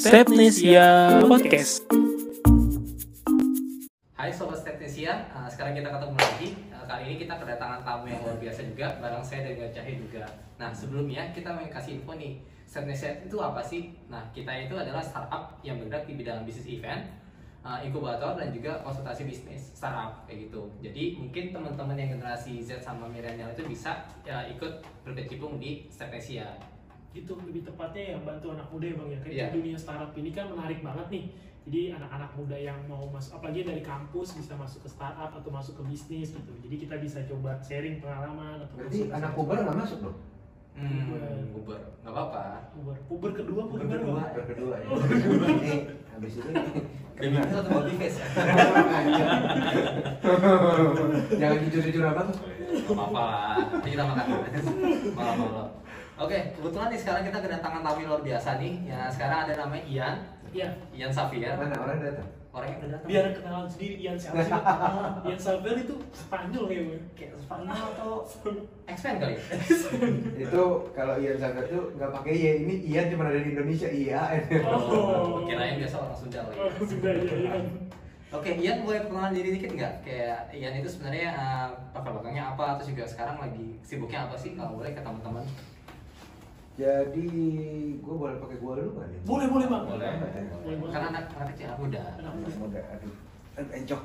Stepnesia Podcast. Hai Sobat Stepnesia, uh, sekarang kita ketemu lagi. Uh, kali ini kita kedatangan tamu yang luar biasa juga, bareng saya dan Gajahnya juga. Nah sebelumnya kita mau kasih info nih, Stepnesia itu apa sih? Nah kita itu adalah startup yang bergerak di bidang bisnis event, uh, inkubator dan juga konsultasi bisnis startup kayak gitu. Jadi mungkin teman-teman yang generasi Z sama milenial itu bisa ya, ikut berkecimpung di Stepnesia. Gitu lebih tepatnya yang bantu anak muda ya bang ya kayak Iya. di dunia startup ini kan menarik banget nih jadi anak-anak muda yang mau masuk apalagi dari kampus bisa masuk ke startup atau masuk ke bisnis gitu jadi kita bisa coba sharing pengalaman atau Berarti masuk- anak puber nggak masuk dong? Hmm, Uber, nggak apa-apa. puber puber kedua puber Puber kedua. kedua Puber kedua ya. Ini habis ini Baby kena. itu atau baby face ya? Jangan jujur-jujur apa tuh? Gak apa-apa, nanti kita makan malam-malam. Oke, kebetulan nih sekarang kita kedatangan tamu luar biasa nih. Ya sekarang ada namanya Ian, ya Ian Xavier. Mana orang datang? Orangnya udah datang. biar kenalan sendiri Ian siapa sih Ian Saber itu Spanyol ya kayak Spanyol atau X-Men kali. ya? Itu kalau Ian Sagar tuh nggak pakai Y. Ini Ian cuma ada di Indonesia. Iya. oh Kirain biasa orang Sunda kali. Oh, sudah ya Ian Oke, Ian boleh perkenalan diri dikit nggak? Kayak Ian itu sebenarnya uh, latar belakangnya apa? Terus juga sekarang lagi sibuknya apa sih? Kalau boleh ke teman-teman. Jadi gue boleh pakai gua dulu nih? boleh boleh bang Boleh. boleh bang Karena anak anak kecil anak muda. Anak muda. aduh, aduh encok.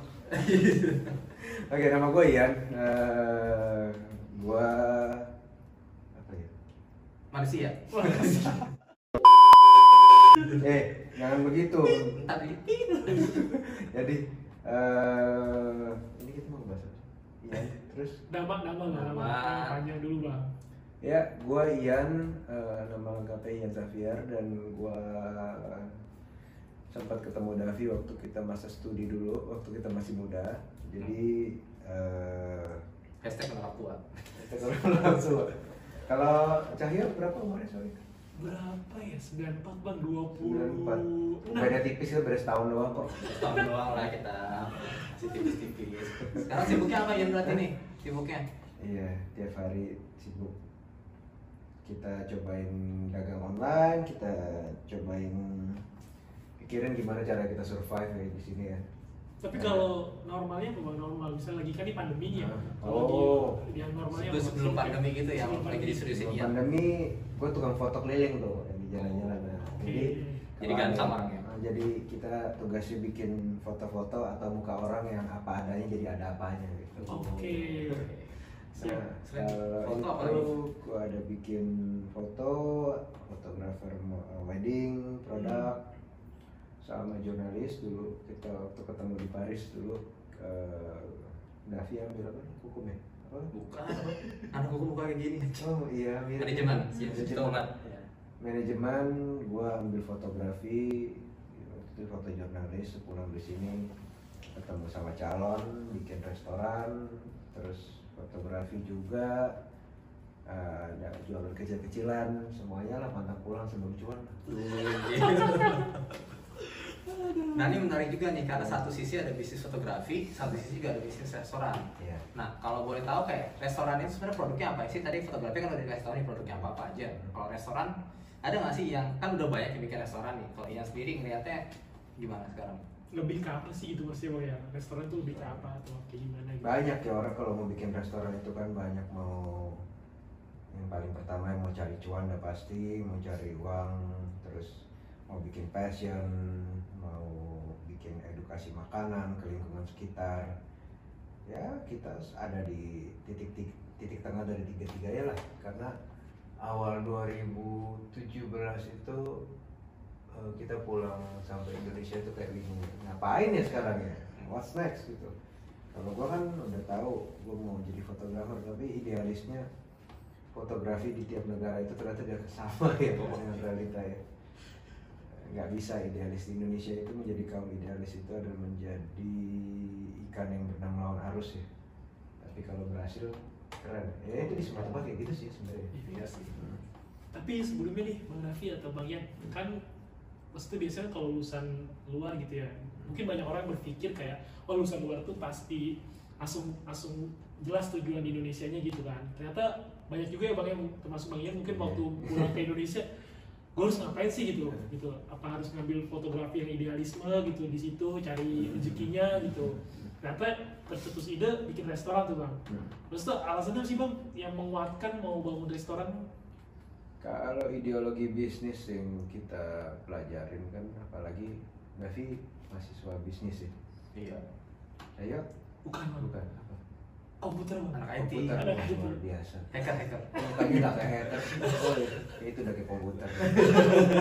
Oke, nama gue Ian. Eh, gua apa ya? Manusia. Eh, jangan begitu. Tadi. Jadi eh ini kita mau bahas apa? Ian, terus nama Nama. nama panjang dulu bang ya gua Ian eh, nama lengkapnya Ian Xavier dan gua sempat ketemu Davi waktu kita masa studi dulu waktu kita masih muda. Jadi eh Hashtag anak tua. kalau langsung kalau Cahyo berapa umurnya sorry? Berapa ya? 94 bang 20 94 beda tipis kan beda setahun doang kok. Tahun doang lah kita. Masih tipis-tipis. Sekarang sibuknya apa Ian berarti nih? Sibuknya? iya tiap hari sibuk kita cobain dagang online kita cobain pikirin gimana cara kita survive ya di sini ya tapi kalau normalnya apa bang normal misalnya lagi kan di pandemi nih ya kalau Oh. di yang normalnya Sebelum, apa? sebelum pandemi gitu ya, Sebelum lagi pandemi. diseriusin Sebelum Ian. pandemi gue tukang foto keliling tuh yang di jalan-jalan nah. Oke. jadi Jadi orangnya. nah, jadi kita tugasnya bikin foto-foto atau muka orang yang apa adanya jadi ada apanya gitu Oke. Siap. Selain kalau foto apa lagi? gue ada bikin foto, fotografer uh, wedding, produk, sama jurnalis dulu kita waktu ketemu di Paris dulu uh, Davi ambil apa nih hukum ya? Apa? Bukan. Anak hukum bukan kayak gini. Oh iya mirip. Manajemen, iya, Manajemen. Ya. Manajemen, gua ambil fotografi, itu foto jurnalis, pulang di sini ketemu sama calon, bikin restoran, terus fotografi juga, eh, ada jualan kecil-kecilan, semuanya lah pantang pulang sebelum cuan. Nah ini menarik juga nih karena satu sisi ada bisnis fotografi, satu sisi juga ada bisnis restoran. Iya. Nah kalau boleh tahu kayak restoran itu sebenarnya produknya apa sih? Tadi fotografi kan udah di restoran produknya apa apa aja. Kalau restoran ada nggak sih yang kan udah banyak yang bikin restoran nih. Kalau Ian sendiri ngeliatnya gimana sekarang? Lebih ke apa sih itu maksudnya ya? Restoran tuh lebih ke apa atau kayak gimana gitu? Banyak ya orang kalau mau bikin restoran itu kan banyak mau yang paling pertama yang mau cari cuan udah pasti, mau cari uang, terus mau bikin passion, mau bikin edukasi makanan ke lingkungan sekitar. Ya kita ada di titik titik, titik tengah dari tiga tiganya lah. Karena awal 2017 itu kita pulang sampai Indonesia itu kayak bingung ngapain ya sekarang ya? What's next? Gitu. Kalau gua kan udah tahu gua mau jadi fotografer tapi idealisnya fotografi di tiap negara itu ternyata dia sama ya dengan realita ya. Nggak bisa idealis di Indonesia itu menjadi kaum idealis itu adalah menjadi ikan yang berenang melawan arus ya. Tapi kalau berhasil keren. Ya itu di semua tempat kayak gitu sih sebenarnya. Iya sih. tapi sebelumnya nih bang Raffi atau bang Yan kan maksudnya biasanya kalau lulusan luar gitu ya mungkin banyak orang berpikir kayak oh lulusan luar tuh pasti langsung langsung jelas tujuan di Indonesia nya gitu kan. Ternyata banyak juga ya bang yang termasuk bang Yan mungkin waktu pulang ke Indonesia gue harus ngapain sih? gitu gitu. Apa harus ngambil fotografi yang idealisme gitu di situ cari rezekinya gitu. Ternyata tercetus ide bikin restoran tuh bang. Terus tuh alasannya sih bang yang menguatkan mau bangun restoran Kalau ideologi bisnis yang kita pelajarin kan, apalagi Davi mahasiswa bisnis ya. Iya. Ayo, bukan bukan apa? komputer Anak IT. Komputer IT. luar biasa. Hacker hacker. Bukannya nggak kayak hacker, oh ya, itu udah kayak komputer.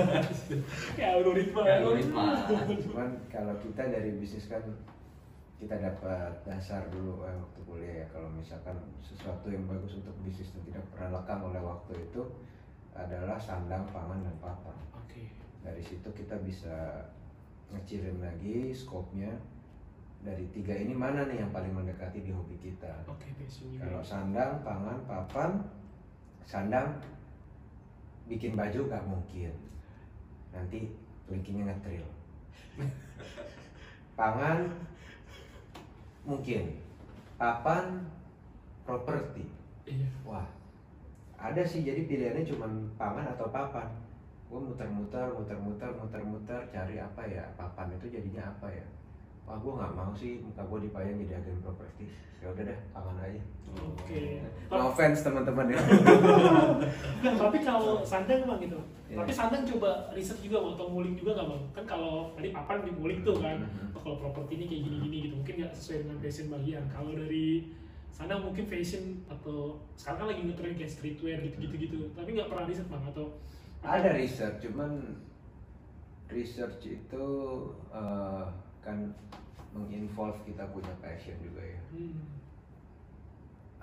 kayak algoritma Kayak algoritma. Cuman kalau kita dari bisnis kan kita dapat dasar dulu eh, waktu kuliah ya kalau misalkan sesuatu yang bagus untuk bisnis dan tidak pernah lekang oleh waktu itu adalah sandang, pangan dan papan. oke Dari situ kita bisa ngecilin lagi skopnya dari tiga ini mana nih yang paling mendekati di hobi kita. oke juga Kalau sandang, pangan, papan, sandang bikin baju gak mungkin. Nanti linkingnya ngetril. Pangan mungkin. Papan properti. iya Wah, ada sih jadi pilihannya cuma pangan atau papan. Gue muter-muter, muter-muter, muter-muter cari apa ya? Papan itu jadinya apa ya? Wah, gue nggak mau sih muka gue dipayang jadi agen properti. Ya udah deh, pangan aja. oke No offense teman-teman ya. Enggak, tapi kalau sandang bang gitu. Iya. Tapi sandang coba riset juga bang, atau ngulik juga nggak bang? Kan kalau tadi papan ngulik tuh kan, Mhm. oh, kalau properti ini kayak gini-gini gitu, mungkin nggak sesuai dengan passion bagian. Kalau dari sandang mungkin fashion atau sekarang kan lagi ngetren kayak streetwear gitu-gitu gitu. Tapi nggak pernah riset bang atau Ada research, cuman research itu eh, kan menginvolve kita punya passion juga ya. Hmm.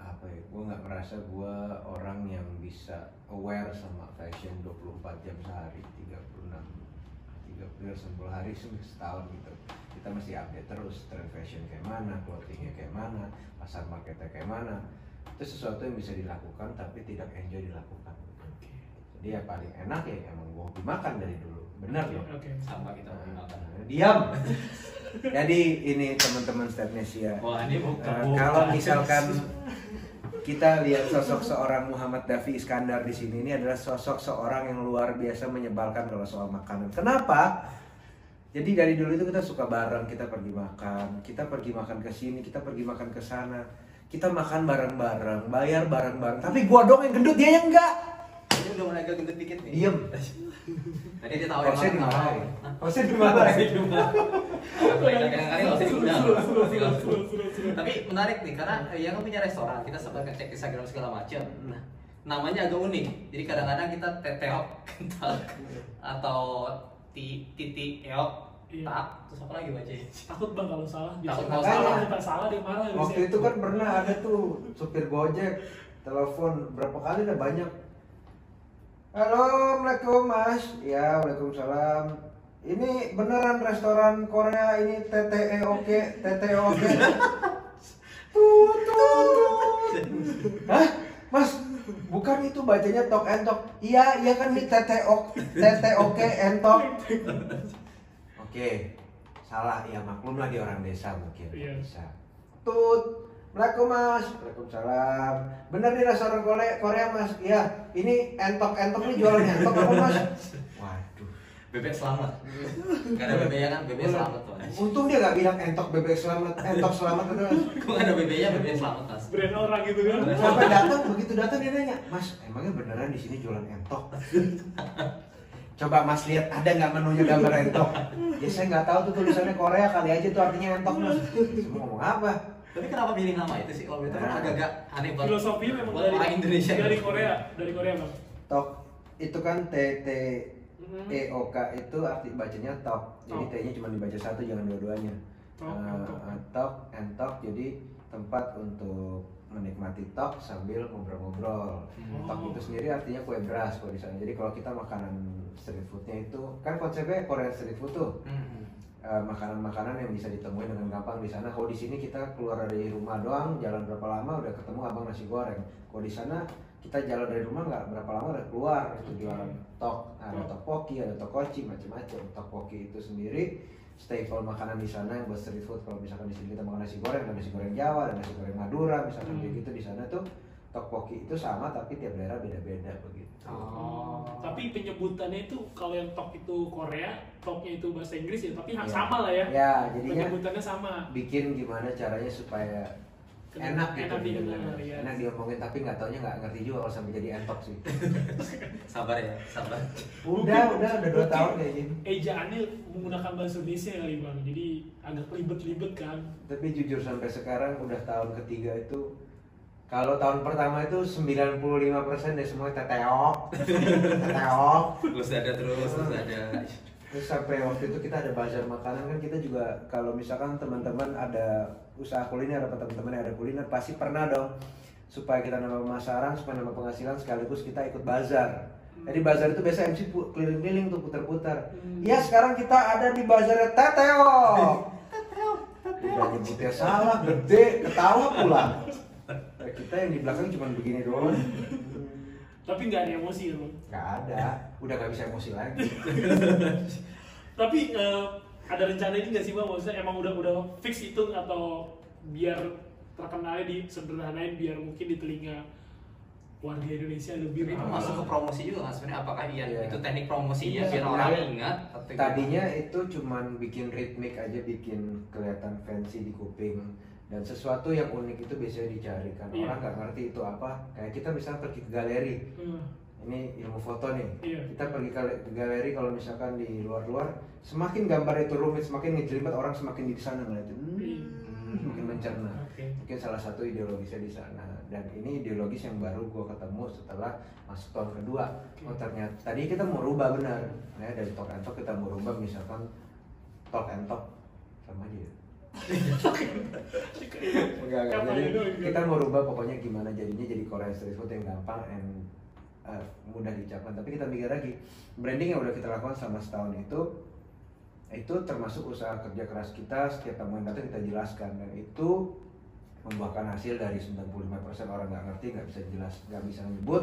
apa ya gue nggak merasa gue orang yang bisa aware sama fashion 24 jam sehari 36 30 10 hari se- setahun gitu kita mesti update terus tren fashion kayak mana clothingnya kayak mana pasar marketnya kayak mana itu sesuatu yang bisa dilakukan tapi tidak enjoy dilakukan Oke. jadi ya paling enak ya emang gue hobi makan dari dulu benar Oke, loh Oke. Sama kita mau makan. diam jadi ini teman-teman Stepnesia Wah ini bukan. Eh, kalau misalkan kita lihat sosok seorang Muhammad Davi Iskandar di sini ini adalah sosok seorang yang luar biasa menyebalkan kalau soal makanan. Kenapa? Jadi dari dulu itu kita suka bareng, kita pergi makan, kita pergi makan ke sini, kita pergi makan ke sana. Kita makan bareng-bareng, bayar bareng-bareng. Tapi gua dong yang gendut, dia yang enggak. Ini udah mulai agak gendut dikit nih. Diem. Tadi dia tahu yang mana. Harusnya seru, seru, seru, seru, seru. Tapi menarik nih karena ya kan punya restoran, kita sempat ngecek Instagram segala macam. Nah, namanya agak unik. Jadi kadang-kadang kita teteok kental atau ti titi eok Iya. tak terus apa lagi bacanya? Takut bang kalau salah. Takut Biasanya kalau kalau salah. kita salah dia marah. Waktu biasanya. itu kan pernah ada tuh supir Gojek telepon berapa kali udah banyak. Halo, Assalamualaikum Mas. Ya, Waalaikumsalam. Ini beneran restoran Korea ini TTE oke, TTE oke. Tut, tut. Hah? Mas, bukan itu bacanya tok entok. Iya, iya kan ini TTE oke, entok. Oke, salah ya maklum lah di orang desa mungkin Iya. bisa. Tut, Assalamualaikum mas, Waalaikumsalam. Bener nih restoran Korea, Korea mas. Iya, ini entok entok nih jualan entok apa mas? Bebek selamat. Gak ada bebeknya kan, bebek selamat tuh. Untung dia gak bilang entok bebek selamat, entok selamat mas. Kok gak ada bebeknya, bebek selamat mas. brand orang gitu kan. Sampai datang begitu datang dia nanya, mas emangnya beneran di sini jualan entok? Coba mas lihat ada nggak menunya gambar entok? Ya saya nggak tahu tuh tulisannya Korea kali aja tuh artinya entok mas. Semua ngomong apa? Tapi kenapa pilih nama itu sih? Kalau itu kan agak-agak aneh banget. Filosofinya memang dari orang Indonesia. Dari Korea, dari Korea bang. Tok itu kan T T Mhm. E O K itu arti bacanya tok. Jadi. T-nya cuma dibaca satu jangan dua-duanya. Tok, Eh, entok. eh, tok and tok jadi tempat untuk menikmati tok sambil ngobrol-ngobrol. Hmm. Tok itu sendiri artinya kue beras kalau di sana. Jadi kalau kita makanan street foodnya itu kan konsepnya Korean street food tuh. Hmm. Eh, makanan-makanan yang bisa ditemuin dengan gampang di sana. Kalau di sini kita keluar dari rumah doang, jalan berapa lama udah ketemu abang nasi goreng. Kalau di sana kita jalan dari rumah nggak berapa lama udah keluar itu jualan tok, ada Tok. topoki, ada tokoci, macam-macam. Topoki itu sendiri staple makanan di sana yang buat street food. Kalau misalkan di sini kita makan nasi goreng, ada nasi goreng Jawa, ada nasi goreng Madura, misalkan Hmm. kayak gitu di sana tuh tteokbokki itu sama tapi tiap daerah beda-beda begitu. Oh. Tapi penyebutannya itu kalau yang tok itu Korea, toknya itu bahasa Inggris ya, tapi Ya. sama lah ya. Ya, jadinya Penyebutannya sama. bikin gimana caranya supaya enak gitu Enak didengar, ya. enak diomongin tapi nggak taunya nggak ngerti juga kalau sampai jadi entok sih Sabar ya, sabar. udah udah udah dua tahun kayak gini Ejaannya menggunakan bahasa Indonesia kali bang, jadi agak ribet-ribet kan. tapi jujur sampai sekarang udah tahun ketiga itu kalau tahun pertama itu 95% dari semua teteok teteok Terus ada terus, terus ada. Terus sampai waktu itu kita ada bazar makanan kan kita juga kalau misalkan teman-teman ada usaha kuliner atau teman-teman yang ada kuliner pasti pernah dong supaya kita nambah pemasaran supaya nambah penghasilan sekaligus kita ikut bazar. Jadi bazar itu biasa MC keliling-keliling tuh putar-putar. Hmm. Iya sekarang kita ada di bazar Teteo. Udah nyebutnya salah gede ketawa pula. Kita yang di belakang cuma begini doang Tapi nggak ada emosi ya bang. nggak ada udah nggak bisa emosi lagi Tapi eh, ada rencana ini nggak sih bang? Maksudnya emang udah udah fix itu atau biar terkenalnya di sederhanain biar mungkin di telinga warga Indonesia lebih Itu masuk ke promosi juga kan sebenarnya apakah iya, Iya. itu teknik promosinya Iya, biar orang ingat? Tadinya itu cuman bikin ritmik aja, bikin kelihatan fancy di kuping dan sesuatu yang unik itu biasanya dicari kan Iya. orang nggak ngerti itu apa. Kayak kita misalnya pergi ke galeri, Hmm. ini ilmu foto nih. Iya. Kita pergi ke galeri kalau misalkan di luar-luar, semakin gambar itu rumit, semakin ngejelimet orang semakin di sana ngeliatin, Iya. hmm, semakin mencerna. Oke. Mungkin salah satu ideologisnya di sana dan ini ideologis yang baru gue ketemu setelah masuk tahun kedua. Oh ternyata tadi kita mau rubah benar, ya dari talk and talk kita mau rubah misalkan talk and talk sama aja. Enggak, enggak. Jadi kita mau rubah pokoknya gimana jadinya jadi Korean street food yang gampang and uh, mudah diucapkan. Tapi kita mikir lagi, branding yang udah kita lakukan selama setahun itu itu termasuk usaha kerja keras kita. Setiap tamu yang datang kita jelaskan. Dan itu membuahkan hasil dari 95% orang nggak ngerti nggak bisa jelas nggak bisa nyebut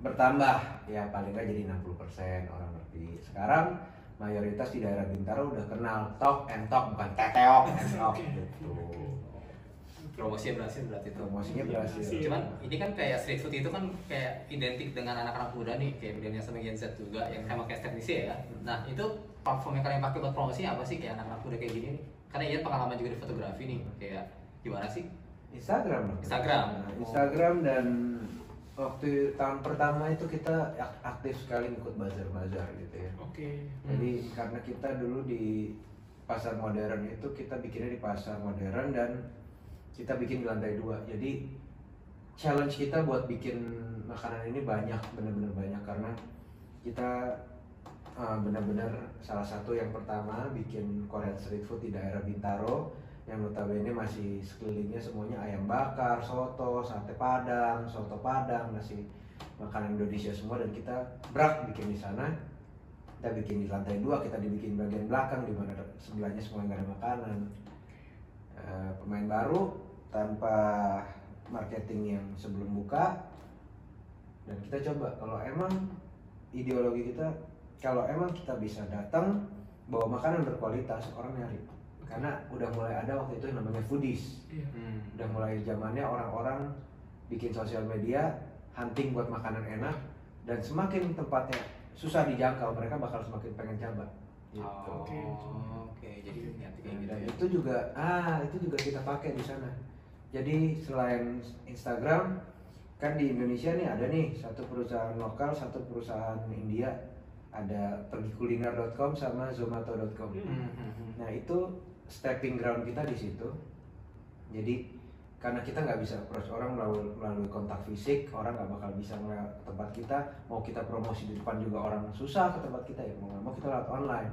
bertambah ya paling nggak jadi 60% orang ngerti. Sekarang mayoritas di daerah Bintaro udah kenal talk and talk bukan teteok and talk gitu promosinya berhasil berarti itu. promosinya berhasil Berhasil. Cuman ini kan kayak street food itu kan kayak identik dengan anak-anak muda nih, kayak milenial sama Gen Z juga yang emang kayak teknisi ya. Nah itu platform yang kalian pakai buat promosi apa sih kayak anak-anak muda kayak gini nih? Karena iya pengalaman juga di fotografi nih, kayak gimana sih? Instagram. Instagram. Nah, Instagram dan waktu tahun pertama itu kita ak- aktif sekali ikut bazar-bazar gitu ya Oke. Jadi karena kita dulu di pasar modern itu kita bikinnya di pasar modern dan kita bikin di lantai dua. Jadi challenge kita buat bikin makanan ini banyak, benar-benar banyak karena kita uh, benar-benar salah satu yang pertama bikin Korean street food di daerah Bintaro yang notabene masih sekelilingnya semuanya ayam bakar, soto, sate padang, soto padang, masih makanan Indonesia semua. Dan kita brak bikin di sana. Kita bikin di lantai dua kita dibikin bagian belakang di mana sebelahnya semua nggak ada makanan. Eh, pemain baru tanpa marketing yang sebelum buka. Dan kita coba kalau emang ideologi kita kalau emang kita bisa datang bawa makanan berkualitas orang nyari karena udah mulai ada waktu itu yang namanya foodies Iya. Hmm. udah mulai zamannya orang-orang bikin sosial media hunting buat makanan enak dan semakin tempatnya susah dijangkau mereka bakal semakin pengen coba gitu. Oh, Oke. Oke, jadi niat kayak gitu ya. itu juga ah itu juga kita pakai di sana jadi selain Instagram kan di Indonesia nih ada nih satu perusahaan lokal satu perusahaan India ada pergikuliner.com sama zomato.com Hmm, hmm, hmm. Nah itu stepping ground kita di situ. Jadi karena kita nggak bisa approach orang melalui, melalui kontak fisik, orang nggak bakal bisa ngeliat ke tempat kita. Mau kita promosi di depan juga orang susah ke tempat kita ya. Mau nggak mau kita lewat online.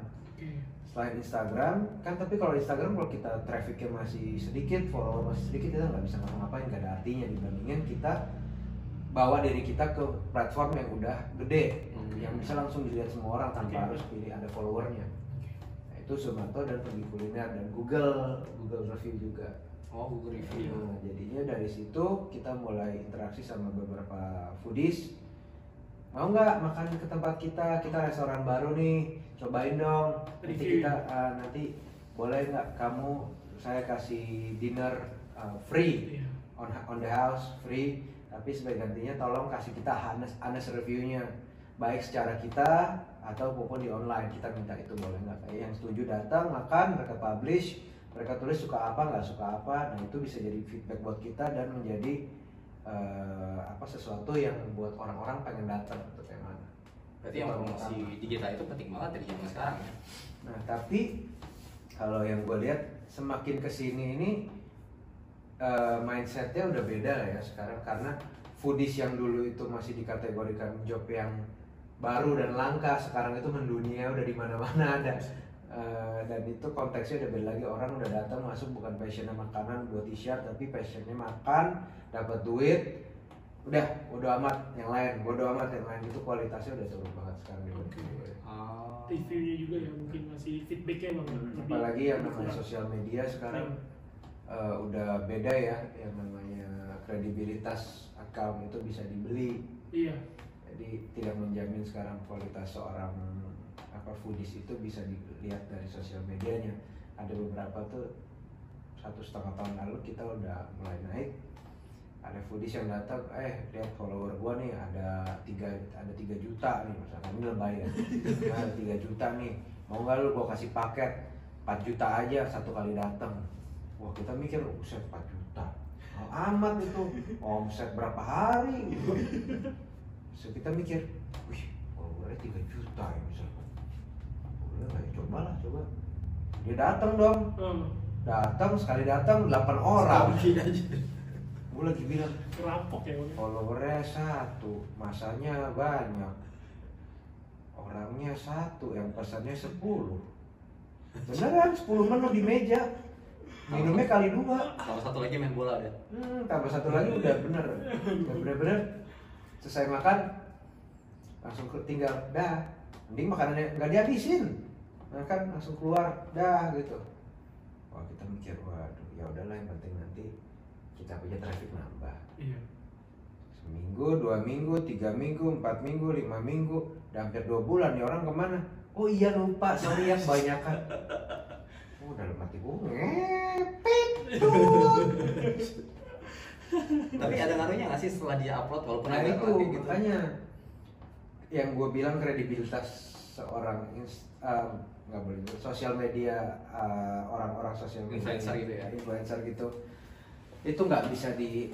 Selain Instagram, kan tapi kalau Instagram kalau kita trafficnya masih sedikit, follower masih sedikit, kita nggak bisa ngapa-ngapain, nggak ada artinya dibandingin kita bawa diri kita ke platform yang udah gede, Hmm. yang bisa langsung dilihat semua orang tanpa harus pilih ada followernya. Itu Zomato dan pergi kuliner dan Google Google review juga. Oh, Google Review. Nah, jadinya dari situ kita mulai interaksi sama beberapa foodies. Mau nggak makan ke tempat kita? Kita restoran baru nih, cobain dong. Nanti kita ah, nanti boleh nggak kamu saya kasih dinner ah, free. Iya. on on the house free tapi sebagai gantinya tolong kasih kita honest, honest reviewnya baik secara kita atau maupun di online kita minta itu boleh nggak? Kayak yang setuju datang makan mereka publish mereka tulis suka apa nggak suka apa nah itu bisa jadi feedback buat kita dan menjadi eh, apa sesuatu yang buat orang-orang pengen datang yang mana. Berarti yang promosi digital itu penting banget dari zaman sekarang ya. Nah, tapi kalau yang gue lihat semakin ke sini ini eh, mindsetnya udah beda lah ya sekarang. Karena foodies yang dulu itu masih dikategorikan job yang baru dan langka. Sekarang itu mendunia udah di mana-mana. Ada Eh, dan itu konteksnya udah beda lagi. Orang udah datang masuk bukan passionnya makanan buat t-shirt tapi passionnya makan dapat duit udah udah amat. Yang lain bodo amat. Yang lain itu kualitasnya udah turun banget sekarang di Oke. Oh. reviewnya juga ya mungkin masih feedbacknya bang. Hmm, apalagi yang namanya sosial media sekarang eh, udah beda ya. Yang namanya kredibilitas account itu bisa dibeli. Iya jadi tidak menjamin sekarang kualitas seorang apa foodies itu bisa dilihat dari sosial medianya. Ada beberapa tuh satu setengah tahun lalu kita udah mulai naik. Ada foodies yang datang eh lihat follower gua nih ada tiga ada tiga juta nih misalkan ini lebay ya. Nah, ada tiga juta nih mau nggak lu gua kasih paket 4 juta aja satu kali datang. Wah kita mikir omset 4 juta. Oh, amat itu omset berapa hari? gitu. so kita mikir wih followernya 3 juta ya misalkan. Boleh lah ya coba lah coba. Dia datang dong. Hmm, datang sekali datang 8 orang. Gue lagi bilang rampok ya followernya satu masanya banyak. Orangnya satu yang pesannya 10 beneran 10 menu di meja. Minumnya kali dua. Kalau satu lagi main bola udah. hmm, tambah satu lagi udah bener. Udah bener-bener selesai makan langsung tinggal dah mending makanannya nggak dihabisin. Makan langsung keluar dah gitu. Wah kita mikir waduh ya udahlah yang penting nanti kita punya traffic nambah. Iya. Seminggu dua minggu tiga minggu empat minggu lima minggu udah hampir dua bulan nih orang ke mana? Oh iya lupa sorry yang banyak kan oh dalam hati gue ngepet. Tapi ada ngaruhnya nggak sih setelah dia upload walaupun nah ada itu gitu? makanya yang gue bilang kredibilitas seorang uh, nggak boleh disebut, sosial media uh, orang-orang sosial media Influencer gitu ya? influencer gitu itu nggak bisa di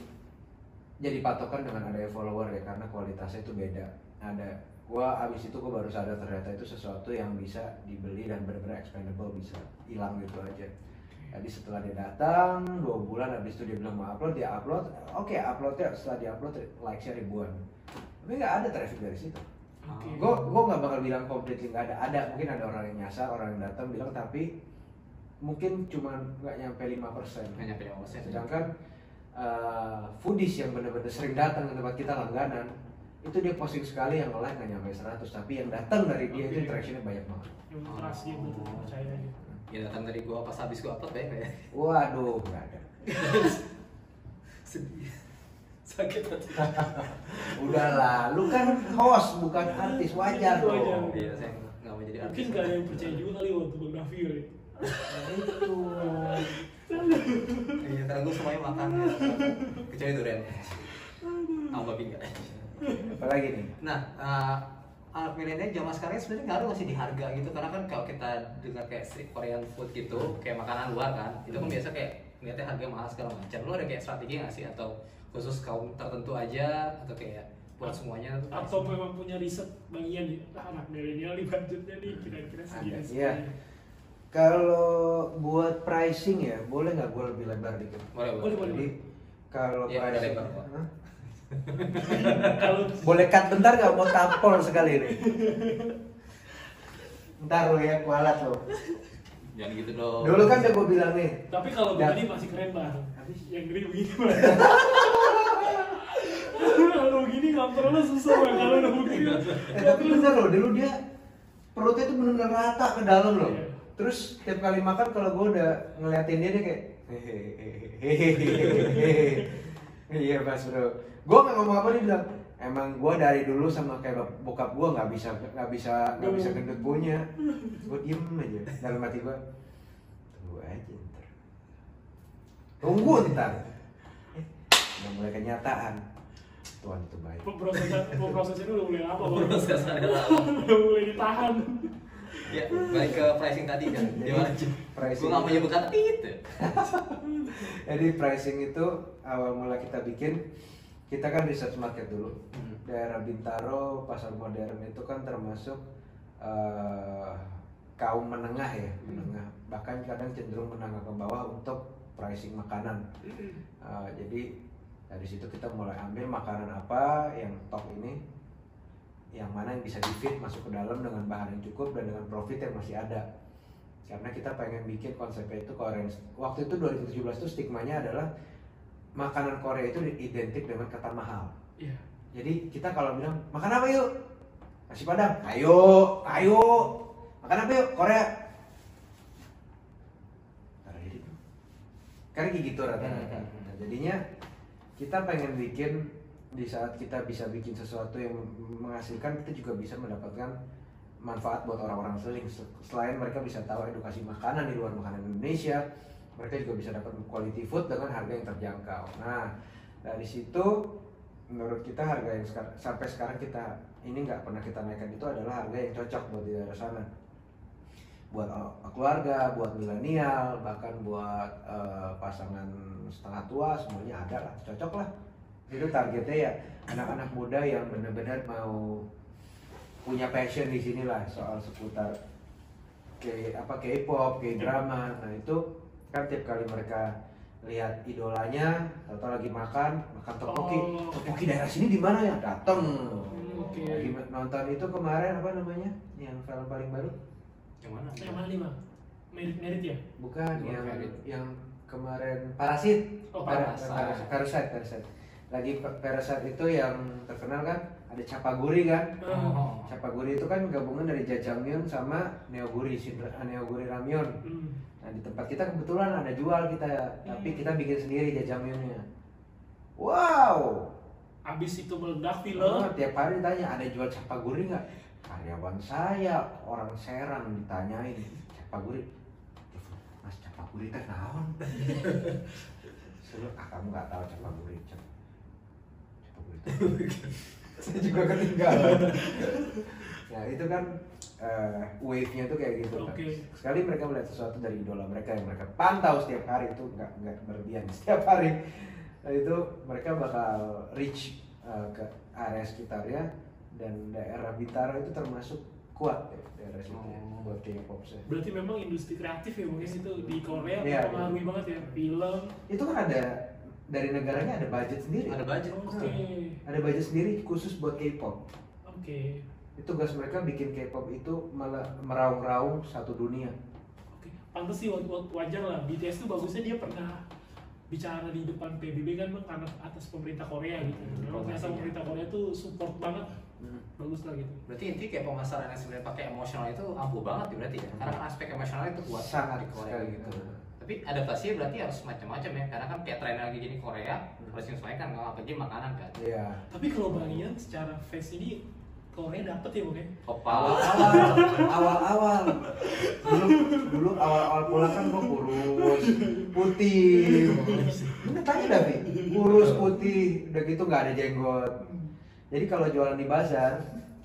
jadi patokan dengan adanya follower ya karena kualitasnya itu beda ada gua abis itu gua baru sadar ternyata itu sesuatu yang bisa dibeli dan benar-benar expendable bisa hilang gitu aja jadi setelah dia datang dua bulan habis itu dia bilang mau upload dia upload. Oke uploadnya setelah dia upload likesnya ribuan. Tapi nggak ada traffic dari situ. Oke. Gue gue nggak bakal bilang completely nggak ada. Ada mungkin ada orang yang nyasar orang yang datang bilang tapi mungkin cuma nggak nyampe 5% Nggak nyampe 5%. sedangkan uh, foodies yang benar-benar sering datang ke tempat kita langganan itu dia posting sekali yang like nggak nyampe 100 tapi yang datang dari dia itu Oke. interactionnya banyak banget. Yang trust gitu percaya gitu Ya datang dari gua pas habis gua upload baik ya. waduh nggak ada Sedih. Sakit hati. udah lah lu kan host bukan artis wajar Wajar. dong Iya, saya nggak mau jadi artis. mungkin gak ada yang percaya juga kali waktu bang Raffi kali Nah, itu Iya, karena gua semuanya makan ya. Kecuali durian. Sama babi enggak. apalagi nih Nah, uh, anak milenial zaman sekarang sebenarnya ngaruh masih di harga gitu. Karena kan kalau kita dengar kayak street Korean food gitu kayak makanan luar kan itu kan biasa kayak ngeliatnya harga mahal segala macam. Lu ada kayak strategi nggak sih? Atau khusus kaum tertentu aja atau kayak buat semuanya tuh? Atau memang punya riset bagian nih ah, anak milenial nih budgetnya nih kira-kira segini segini. iya. Kalau buat pricing ya, boleh nggak gue lebih lebar dikit? boleh Boleh, boleh. Jadi kalau Iya, udah pricing, boleh cut bentar nggak mau tampol sekali nih? Ntar lo ya kualat lo. jangan gitu dong Dulu kan udah gue bilang nih, tapi kalau begini masih keren bang Habis. yang gede begini bang kalau begini ngampernya susah bang kalau udah begini eh, tapi bener loh, dulu dia perutnya tuh bener-bener rata ke dalam loh. Iya. Terus tiap kali makan kalau gue udah ngeliatin dia dia kayak hehehe Iya mas bro. Gue nggak ngomong apa dia bilang emang gue dari dulu sama kayak bokap gue nggak bisa nggak bisa nggak bisa gendut punya. Gue diem aja dalam hati gue. Tunggu aja ntar. Tunggu ntar. Udah mulai kenyataan Tuhan itu baik prosesnya prosesnya udah mulai apa bang Proses ada lama. udah mulai ditahan Ya, balik ke pricing tadi kan. Jadi, Gimana Cip? pricing Gue nggak itu- menyebutkan tapi itu. jadi pricing itu awal mula kita bikin kita kan research market dulu Hmm. daerah Bintaro pasar modern itu kan termasuk eh, kaum menengah ya menengah bahkan kadang cenderung menengah ke bawah untuk pricing makanan Eh, jadi dari situ kita mulai ambil makanan apa yang top ini yang mana yang bisa di fit masuk ke dalam dengan bahan yang cukup dan dengan profit yang masih ada. Karena kita pengen bikin konsepnya itu Korean waktu itu 2017 itu stigmanya adalah makanan Korea itu identik dengan kata mahal. Iya. Jadi kita kalau bilang makan apa yuk? Nasi padang. Ayo ayo. Makan apa yuk? Korea. Karena jadi karena gitu rata-rata. Nah, jadinya kita pengen bikin di saat kita bisa bikin sesuatu yang menghasilkan kita juga bisa mendapatkan manfaat buat orang-orang seling selain mereka bisa tahu edukasi makanan di luar makanan Indonesia mereka juga bisa dapat quality food dengan harga yang terjangkau. Nah dari situ menurut kita harga yang sekar- sampai sekarang kita ini nggak pernah kita naikkan itu adalah harga yang cocok buat di daerah sana. Buat keluarga, buat milenial, bahkan buat uh, pasangan setengah tua semuanya ada lah, cocok lah. Itu targetnya ya anak-anak muda yang benar-benar mau punya passion di sini lah soal seputar ke apa K-pop, K-drama. Nah itu kan tiap kali mereka lihat idolanya, atau lagi makan, makan topoki, Oh. topoki daerah sini di mana ya? Dateng. Hmm, oke. Lagi nonton itu kemarin apa namanya? Yang film paling baru? Yang mana? yang mana bang merit merit ya Bukan Bukan yang yang kemarin Parasit. Oh, Para- Parasite. Parasite, Parasite, Parasite. Lagi Parasite itu yang terkenal kan ada Capaguri kan? Oh. Capaguri itu kan gabungan dari Jajangmyeon sama Neoguri, Shinra- Neoguri Ramyeon. Hmm. Nah di tempat kita kebetulan ada jual kita, tapi Hmm. kita bikin sendiri Jajangmyeonnya. Wow, abis itu meledak Oh, film tiap hari ditanya ada jual Capaguri nggak? Karyawan saya orang Serang ditanyain Capaguri. Mas Capaguri teh naon? Seru, ah kamu nggak tahu Capaguri. Cap- Capaguri. saya juga ketinggalan. Nah itu kan eh, wave-nya tuh kayak gitu kan. Sekali mereka melihat sesuatu dari idola mereka yang mereka pantau setiap hari itu nggak nggak berlebihan setiap hari. Nah itu mereka bakal reach eh, ke area sekitarnya dan daerah Bintaro itu termasuk kuat ya, daerah situ ya, Oh. buat K-pop sih. berarti memang industri kreatif ya mungkin itu di Korea Iya, mempengaruhi banget ya film Itu kan ada dari negaranya ada budget sendiri. Ada budget. oke Ada budget sendiri khusus buat K-pop. oke Itu tugas mereka bikin K-pop itu malah meraung-raung satu dunia. oke pantas sih wa- wa- wajar lah BTS tuh bagusnya dia pernah bicara di depan PBB kan bang karena atas pemerintah Korea gitu Hmm, promosinya. pemerintah Korea tuh support banget bagus lah gitu Berarti inti kayak pemasaran yang sebenarnya pakai emosional itu ampuh banget ya berarti ya. Karena kan aspek emosional itu kuat Sangat di Korea sekali gitu. gitu. Tapi adaptasinya berarti harus macam-macam ya. Karena kan kayak tren lagi gini Korea harus menyesuaikan kalau apalagi makanan kan. Iya. tapi kalau bagian secara face ini Korea dapet ya bang ya Opa. awal-awal awal-awal dulu dulu awal-awal pulang kan gua kurus putih Bener tanya dah Bi kurus putih udah gitu nggak ada jenggot jadi kalau jualan di bazar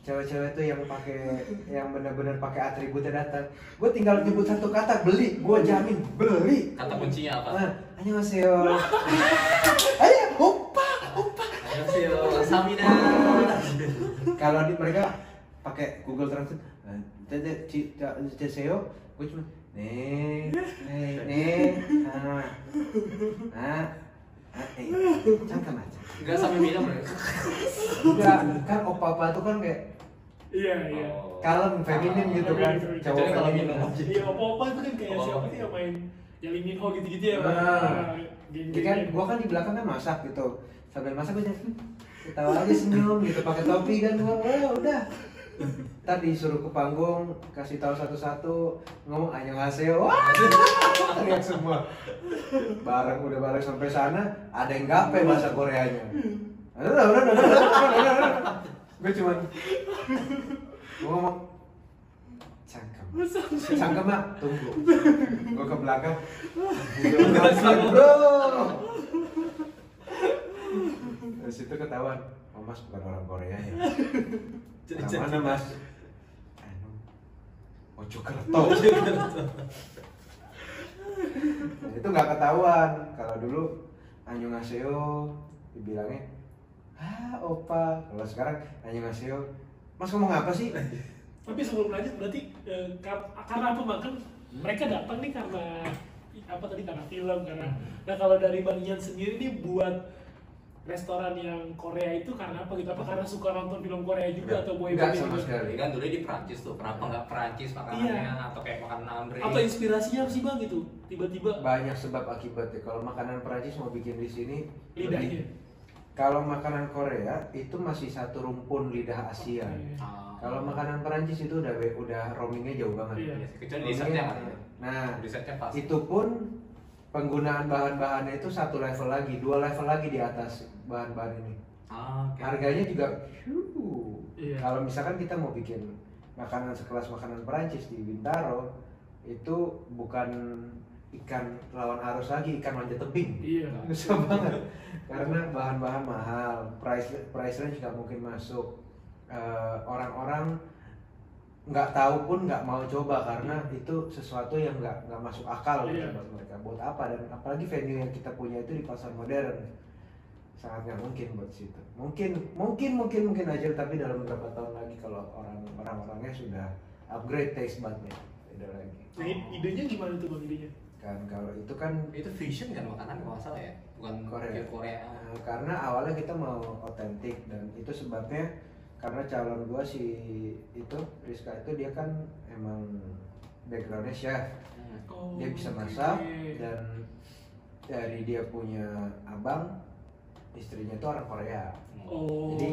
cewek-cewek tuh yang pakai yang bener-bener pakai atributnya datang. Gue tinggal nyebut satu kata beli. Gue jamin beli. Kata kuncinya apa? nah annyeonghaseyo. Ayo opa opa Ayo sih, Samina. kalau di mereka pakai Google Translate tete ci ta- ceseo gue cuma nih nih nih. Ah ah cangkem aja Enggak sampai minum loh. enggak kan opa opa tuh kan kayak iya iya Oh. kalem feminin gitu kan Feminin, feminin. cowok kalau feminin minum. iya apa-apa itu kan kayak siapa sih yang main yang Lee Min Ho gitu-gitu ya bang Ah. Geng-geng Jadi kan gua kan di belakang kan masak gitu sambil masak gue jadi ketawa aja senyum gitu pakai topi kan gua oh, udah Ntar disuruh ke panggung kasih tahu satu-satu ngomong annyeonghaseyo wah! Teriak semua. Bareng udah bareng sampai sana ada yang gape bahasa Koreanya. Gue cuman gua ngomong cangkem. Cangkem mak. Tunggu. Gue ke belakang. Udah bro! Terus itu ketahuan, oh mas bukan orang Korea ya. Jadi- mana mas? Anu, Mojokerto. Nah, itu nggak ketahuan. Kalau dulu Annyeonghaseyo dibilangnya, ah opa. Kalau sekarang Annyeonghaseyo, mas ngomong apa sih? Tapi sebelum lanjut berarti eh, kar- karena apa bang kan mereka datang nih karena apa tadi karena film karena nah kalau dari Bang Ian sendiri nih buat restoran yang Korea itu karena apa gitu apa karena suka nonton film Korea juga Nggak, atau boy nggak band sama sekali. Kan dulu di Prancis tuh, kenapa nggak Prancis makanannya Iya. atau kayak makan Ambre? atau inspirasinya apa sih bang gitu tiba-tiba Banyak sebab akibatnya. Kalau makanan Perancis mau bikin di sini, lidahnya lebih- Kalau makanan Korea itu masih satu rumpun lidah Asia. Oke. Ah. Kalau makanan Perancis itu udah udah roamingnya jauh banget. Iya. Iya kecuali kan. ya. Nah, pas. itu pun penggunaan bahan-bahannya itu satu level lagi, dua level lagi di atas bahan-bahan ini. Ah, oke. Harganya juga. Iya. kalau misalkan kita mau bikin makanan sekelas makanan Perancis di Bintaro, itu bukan ikan lawan arus lagi, ikan manjat tebing. iya Susah banget karena bahan-bahan mahal, price price range nggak mungkin masuk. Eh, orang-orang nggak tahu pun nggak mau coba karena itu sesuatu yang nggak nggak masuk akal Iya. buat mereka. Buat apa dan apalagi venue yang kita punya itu di pasar modern sangat nggak mungkin buat situ. Mungkin mungkin mungkin mungkin aja tapi dalam beberapa tahun lagi kalau orang orang-orangnya sudah upgrade taste budnya beda lagi. nah idenya gimana tuh bang idenya Kan kalau itu kan Itu fusion kan makanan kalau nggak salah ya, bukan Korea. Korea. Uh, karena awalnya kita mau otentik dan itu sebabnya karena calon gua si itu Rizka itu dia kan emang backgroundnya chef Hmm. oh, dia bisa masak dan dari dia punya abang istrinya itu orang Korea. Oh. Jadi,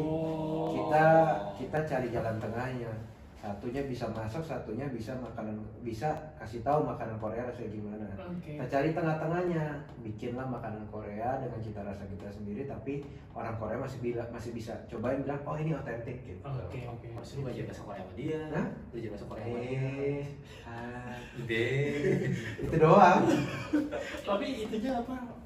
kita kita cari jalan tengahnya. Satunya bisa masak satunya bisa makanan bisa kasih tahu makanan Korea rasanya gimana. Oke. Kita cari tengah-tengahnya bikinlah makanan Korea dengan cita rasa kita sendiri tapi orang Korea masih bila masih bisa. Cobain bilang oh ini otentik gitu. Oke oke. Harus lu belajar bahasa Korea sama dia. Hah? Belajar bahasa Korea sama dia. eh ah, itu doang. Tapi itunya apa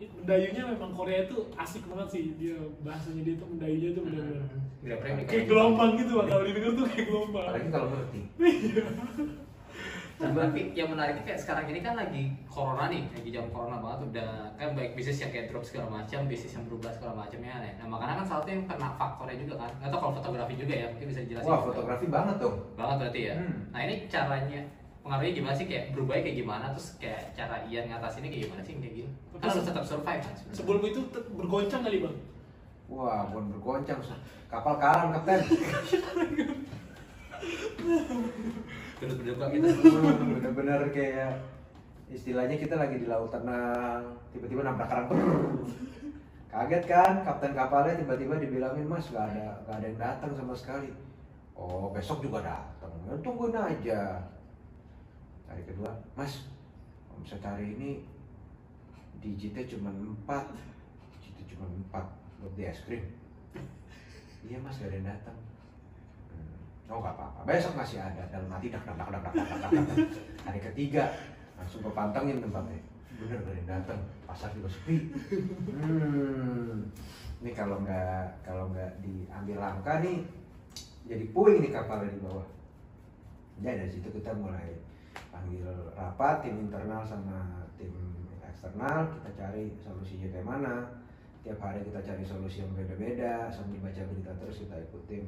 mendayunya memang Korea itu asik banget sih dia bahasanya dia tuh mendayunya tuh benar-benar Gila premium kayak gelombang gitu bang kalau didengar tuh kayak gelombang apalagi kalau ngerti Nah, tapi yang menariknya kayak sekarang ini kan lagi corona nih, lagi jam corona banget udah kan baik bisnis yang kayak drop segala macam, bisnis yang berubah segala macamnya aneh. Nah makanya kan salah satu yang kena faktornya juga kan, nggak tahu kalau fotografi juga ya, mungkin bisa dijelasin. wah fotografi banget tuh banget berarti ya. Hmm. Nah ini caranya pengaruhnya gimana sih? Kayak berubahnya kayak gimana? Terus kayak cara Ian ngatasinnya kayak gimana sih? Kayak gini? Kan harus tetap survive kan sebenarnya. sebelum itu bergoncang kali bang? Wah bukan bergoncang kapal karam kapten. Terus berduka gitu. Hmm, bener-bener kayak istilahnya kita lagi di laut tenang tiba-tiba nabrak karang kaget kan? Kapten kapalnya tiba-tiba dibilangin mas gak ada gak ada yang datang sama sekali. Oh besok juga datang. Ya, tungguin aja hari kedua mas bisa cari ini digitnya cuma 4 digitnya cuma 4 buat di es krim iya mas gak ada yang datang Hmm. Oh nggak apa-apa. Besok masih ada dalam hati dak dak dak dak dak dak dak. Hari ketiga langsung gue pantengin tempatnya. Bener gak ada yang datang. Pasar juga sepi. Hmm. Ini kalau nggak kalau nggak diambil langkah nih jadi puing nih kapalnya di bawah. Ya dari situ kita mulai panggil rapat tim internal sama tim eksternal kita cari solusinya kayak mana. Tiap hari kita cari solusi yang beda-beda sambil baca berita terus kita ikutin.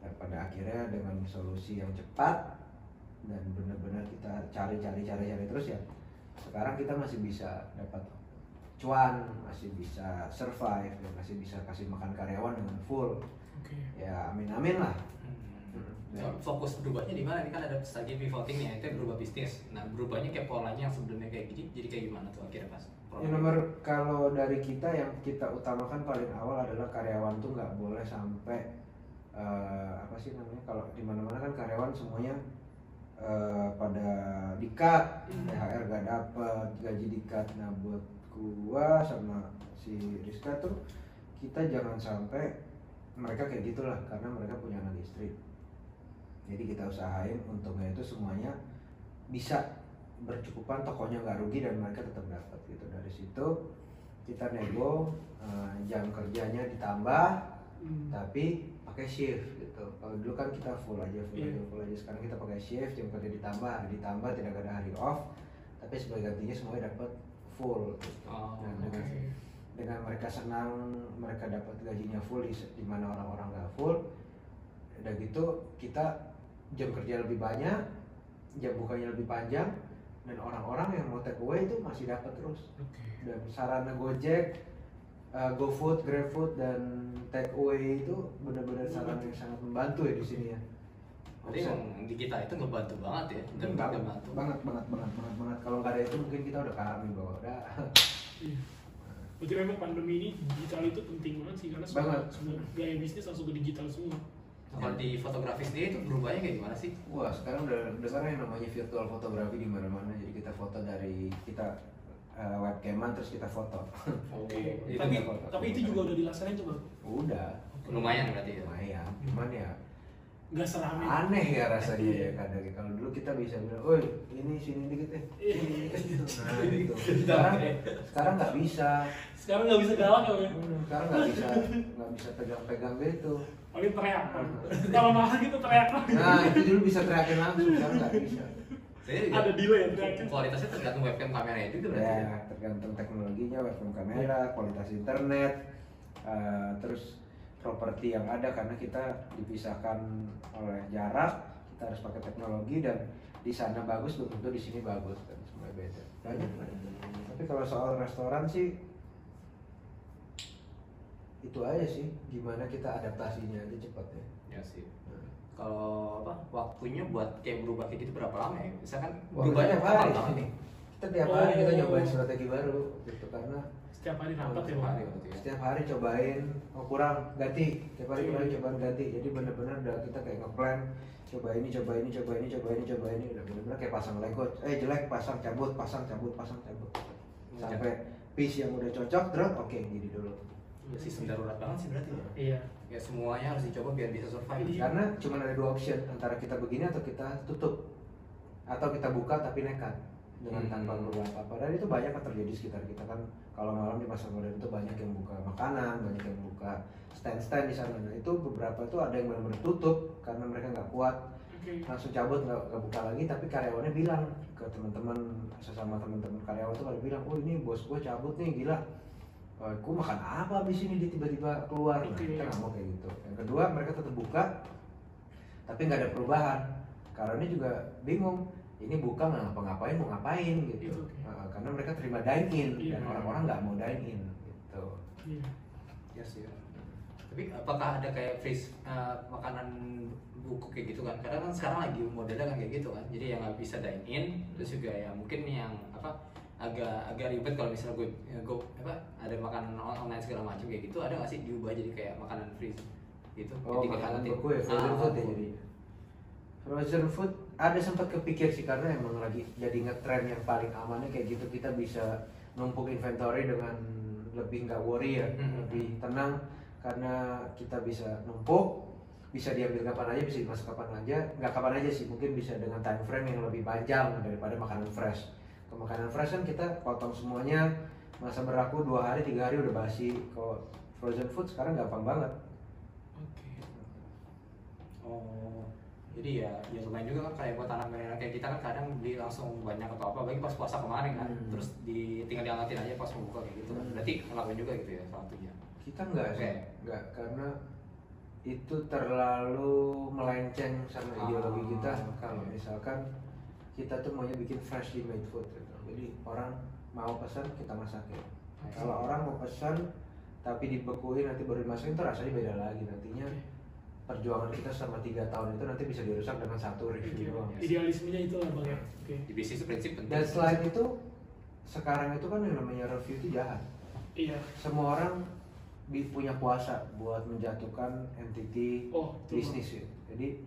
Dan pada akhirnya dengan solusi yang cepat dan benar-benar kita cari-cari cari-cari terus ya sekarang kita masih bisa dapat cuan masih bisa survive dan masih bisa kasih makan karyawan dengan full. Oke. Ya amin amin lah So, fokus berubahnya di mana? Ini kan ada strategi pivoting nih, itu berubah bisnis. Nah, berubahnya kayak polanya yang sebelumnya kayak gini, jadi kayak gimana tuh akhirnya pas? Ya nomor kalau dari kita yang kita utamakan paling awal adalah karyawan tuh nggak boleh sampai eh, apa sih namanya kalau di mana-mana kan karyawan semuanya eh, pada dikat, THR gak dapet, gaji dikat. Nah buat gua sama si Rizka tuh kita jangan sampai mereka kayak gitulah karena mereka punya anak istri. Jadi kita usahain untungnya itu semuanya bisa bercukupan tokonya nggak rugi dan mereka tetap dapat gitu dari situ kita nego eh, jam kerjanya ditambah Hmm. tapi pakai shift gitu kalau dulu kan kita full aja full Iya. aja full aja sekarang kita pakai shift jam kerja ditambah ditambah tidak ada hari off tapi sebagai gantinya semuanya dapat full gitu. Oh, Nah, dengan Oke. dengan mereka senang mereka dapat gajinya full di, di mana orang-orang nggak full udah gitu kita jam kerja lebih banyak jam bukanya lebih panjang dan orang-orang yang mau take away itu masih dapat terus Oke. dan sarana Gojek, uh, GoFood, GrabFood dan take away itu benar-benar sarana yang sangat membantu ya di sini ya. Emang di kita itu ngebantu banget ya, dan banget, ngebantu. banget, banget, banget, banget, banget. Kalau nggak ada itu mungkin kita udah kami bahwa udah. Iya. Berarti memang pandemi ini digital itu penting banget sih karena semua, Banget. semua gaya bisnis langsung ke digital semua. Kalau di fotografi sendiri itu berubahnya kayak gimana sih? Wah sekarang udah dengar yang namanya virtual fotografi di mana-mana. Jadi kita foto dari kita uh, webcaman terus kita foto. Oke. Itu tapi foto. tapi itu juga udah dilaksanain coba. Udah, Lumayan berarti ya. lumayan. Cuman ya Nggak serame. aneh ya rasanya ya kadang ya. kalau dulu kita bisa bilang, woi ini sini dikit deh, sini dikit." nah gitu. Sekarang sekarang nggak bisa, Sekarang nggak bisa galak ya. Sekarang nggak bisa nggak bisa pegang-pegang gitu. Paling teriak. Kalau mahal gitu teriak. Nah itu dulu bisa teriakin langsung, sekarang nggak bisa. Saya juga Ada delay ya kualitasnya tergantung webcam kameranya juga berarti. Ya tergantung teknologinya, webcam kamera, kualitas internet, eh, terus properti yang ada karena kita dipisahkan oleh jarak, kita harus pakai teknologi dan di sana bagus belum tentu di sini bagus dan semuanya beda. Banyak lah. Tapi kalau soal restoran sih itu aja sih gimana kita adaptasinya aja cepat ya. Ya sih. Kalau apa waktunya buat kayak berubah kayak gitu berapa lama ya? Misalkan berubahnya tiap kapan hari nih? Kita tiap hari kita Oh. nyobain strategi baru gitu karena Setiap hari rapat ya. Setiap Bang? hari ya. setiap hari cobain oh kurang ganti tiap hari cobain cobain ganti jadi bener-bener udah kita kayak ngeplan coba ini coba ini coba ini coba ini coba ini udah bener-bener kayak pasang lego eh jelek pasang cabut pasang cabut pasang cabut sampai piece yang udah cocok terus oke gini dulu Ya, sistem darurat banget sih berarti ya. Iya. Ya semuanya harus dicoba biar bisa survive. Iya. karena cuma ada dua option antara kita begini atau kita tutup atau kita buka tapi nekat dengan Hmm. tanpa berubah apa dan itu banyak yang terjadi di sekitar kita kan kalau malam di pasar modern itu banyak yang buka makanan banyak yang buka stand-stand di sana nah itu beberapa itu ada yang benar-benar tutup karena mereka nggak kuat langsung cabut nggak nggak buka lagi tapi karyawannya bilang ke teman-teman sesama teman-teman karyawan tuh pada bilang oh ini bos gue cabut nih gila Gue makan apa abis ini dia tiba-tiba keluar nah, kita nggak mau kayak gitu yang kedua mereka tetap buka tapi nggak ada perubahan karena juga bingung ini buka nggak ngapa-ngapain mau ngapain gitu Itu, oke. Eh, karena mereka terima dine in Iya. dan orang-orang nggak mau dine in gitu Iya. Ya sih. ya. Tapi apakah ada kayak freeze eh, makanan buku kayak gitu kan? Karena kan sekarang lagi modelnya kan kayak gitu kan. Jadi yang nggak bisa dine in, terus juga yang mungkin yang apa agak agak ribet kalau misalnya gue gue apa ada makanan on- online segala macam kayak gitu ada nggak sih diubah jadi kayak makanan freeze gitu Oh, Jadi makanan beku ya, frozen Ah, food ya jadi. Frozen food ada sempat kepikir sih karena emang lagi jadi ngetren yang paling amannya kayak gitu kita bisa numpuk inventory dengan lebih nggak worry ya, Hmm. lebih tenang karena kita bisa numpuk, bisa diambil kapan aja, bisa dimasak kapan aja, nggak kapan aja sih, mungkin bisa dengan time frame yang lebih panjang daripada makanan fresh. Kalau makanan fresh kan kita potong semuanya, masa berlaku dua hari, tiga hari udah basi. Kalau frozen food sekarang gampang banget. Oke. Oh, jadi ya, ya lumayan juga kan kayak buat anak mereka kayak kita kan kadang beli langsung banyak atau apa, bagi pas puasa kemarin kan, Hmm. terus di tinggal diangetin aja pas mau buka kayak gitu. Hmm. Berarti ngelakuin juga gitu ya salah satunya. Kita enggak sih, enggak karena itu terlalu melenceng sama Ah. ideologi kita. Kalau misalkan kita tuh maunya bikin freshly made food gitu. Jadi orang mau pesan kita masakin. See. Kalau orang mau pesan tapi dibekuin nanti baru dimasakin itu rasanya beda lagi nantinya. Perjuangan kita selama tiga tahun itu nanti bisa dirusak dengan satu review doang. Idealismenya itu lah bang ya. Oke. Di bisnis itu prinsip penting. Dan selain itu sekarang itu kan yang namanya review itu jahat. Iya. semua orang punya kuasa buat menjatuhkan entity Oh, itu, bisnis ya. Jadi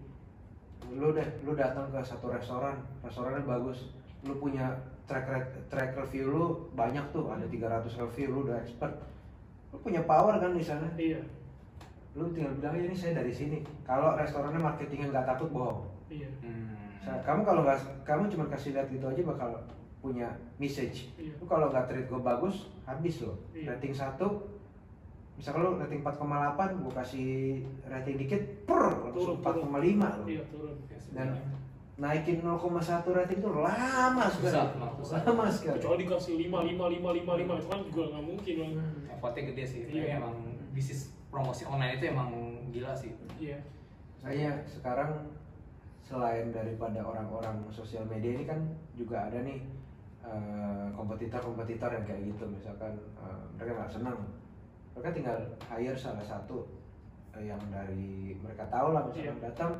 lu deh, lu datang ke satu restoran, restorannya bagus, lu punya track track review lu banyak tuh, ada 300 review, lu udah expert. Lu punya power kan di sana. Iya. Lu tinggal bilang "Ya, ini saya dari sini. Kalau restorannya marketingnya nggak takut bohong. Iya. Hmm. Kamu kalau nggak, kamu cuma kasih lihat gitu aja bakal punya message Iya. lu kalau nggak treat gue bagus habis lo Iya. rating satu misalkan lu rating 4,8 gue kasih rating dikit per langsung Turun, turun. 4,5 lo Iya turun. dan naikin 0,1 rating itu lama Susah, sekali susah. lama sekali Kecuali dikasih lima lima lima lima lima itu kan juga nggak mungkin bang. Hmm. effortnya gede sih Iya. Tapi emang bisnis promosi online itu emang gila sih Iya. Saya sekarang selain daripada orang-orang sosial media ini kan juga ada nih eh, kompetitor-kompetitor yang kayak gitu misalkan eh, mereka nggak senang mereka tinggal hire salah satu eh, yang dari mereka tahu lah misalkan Iya. datang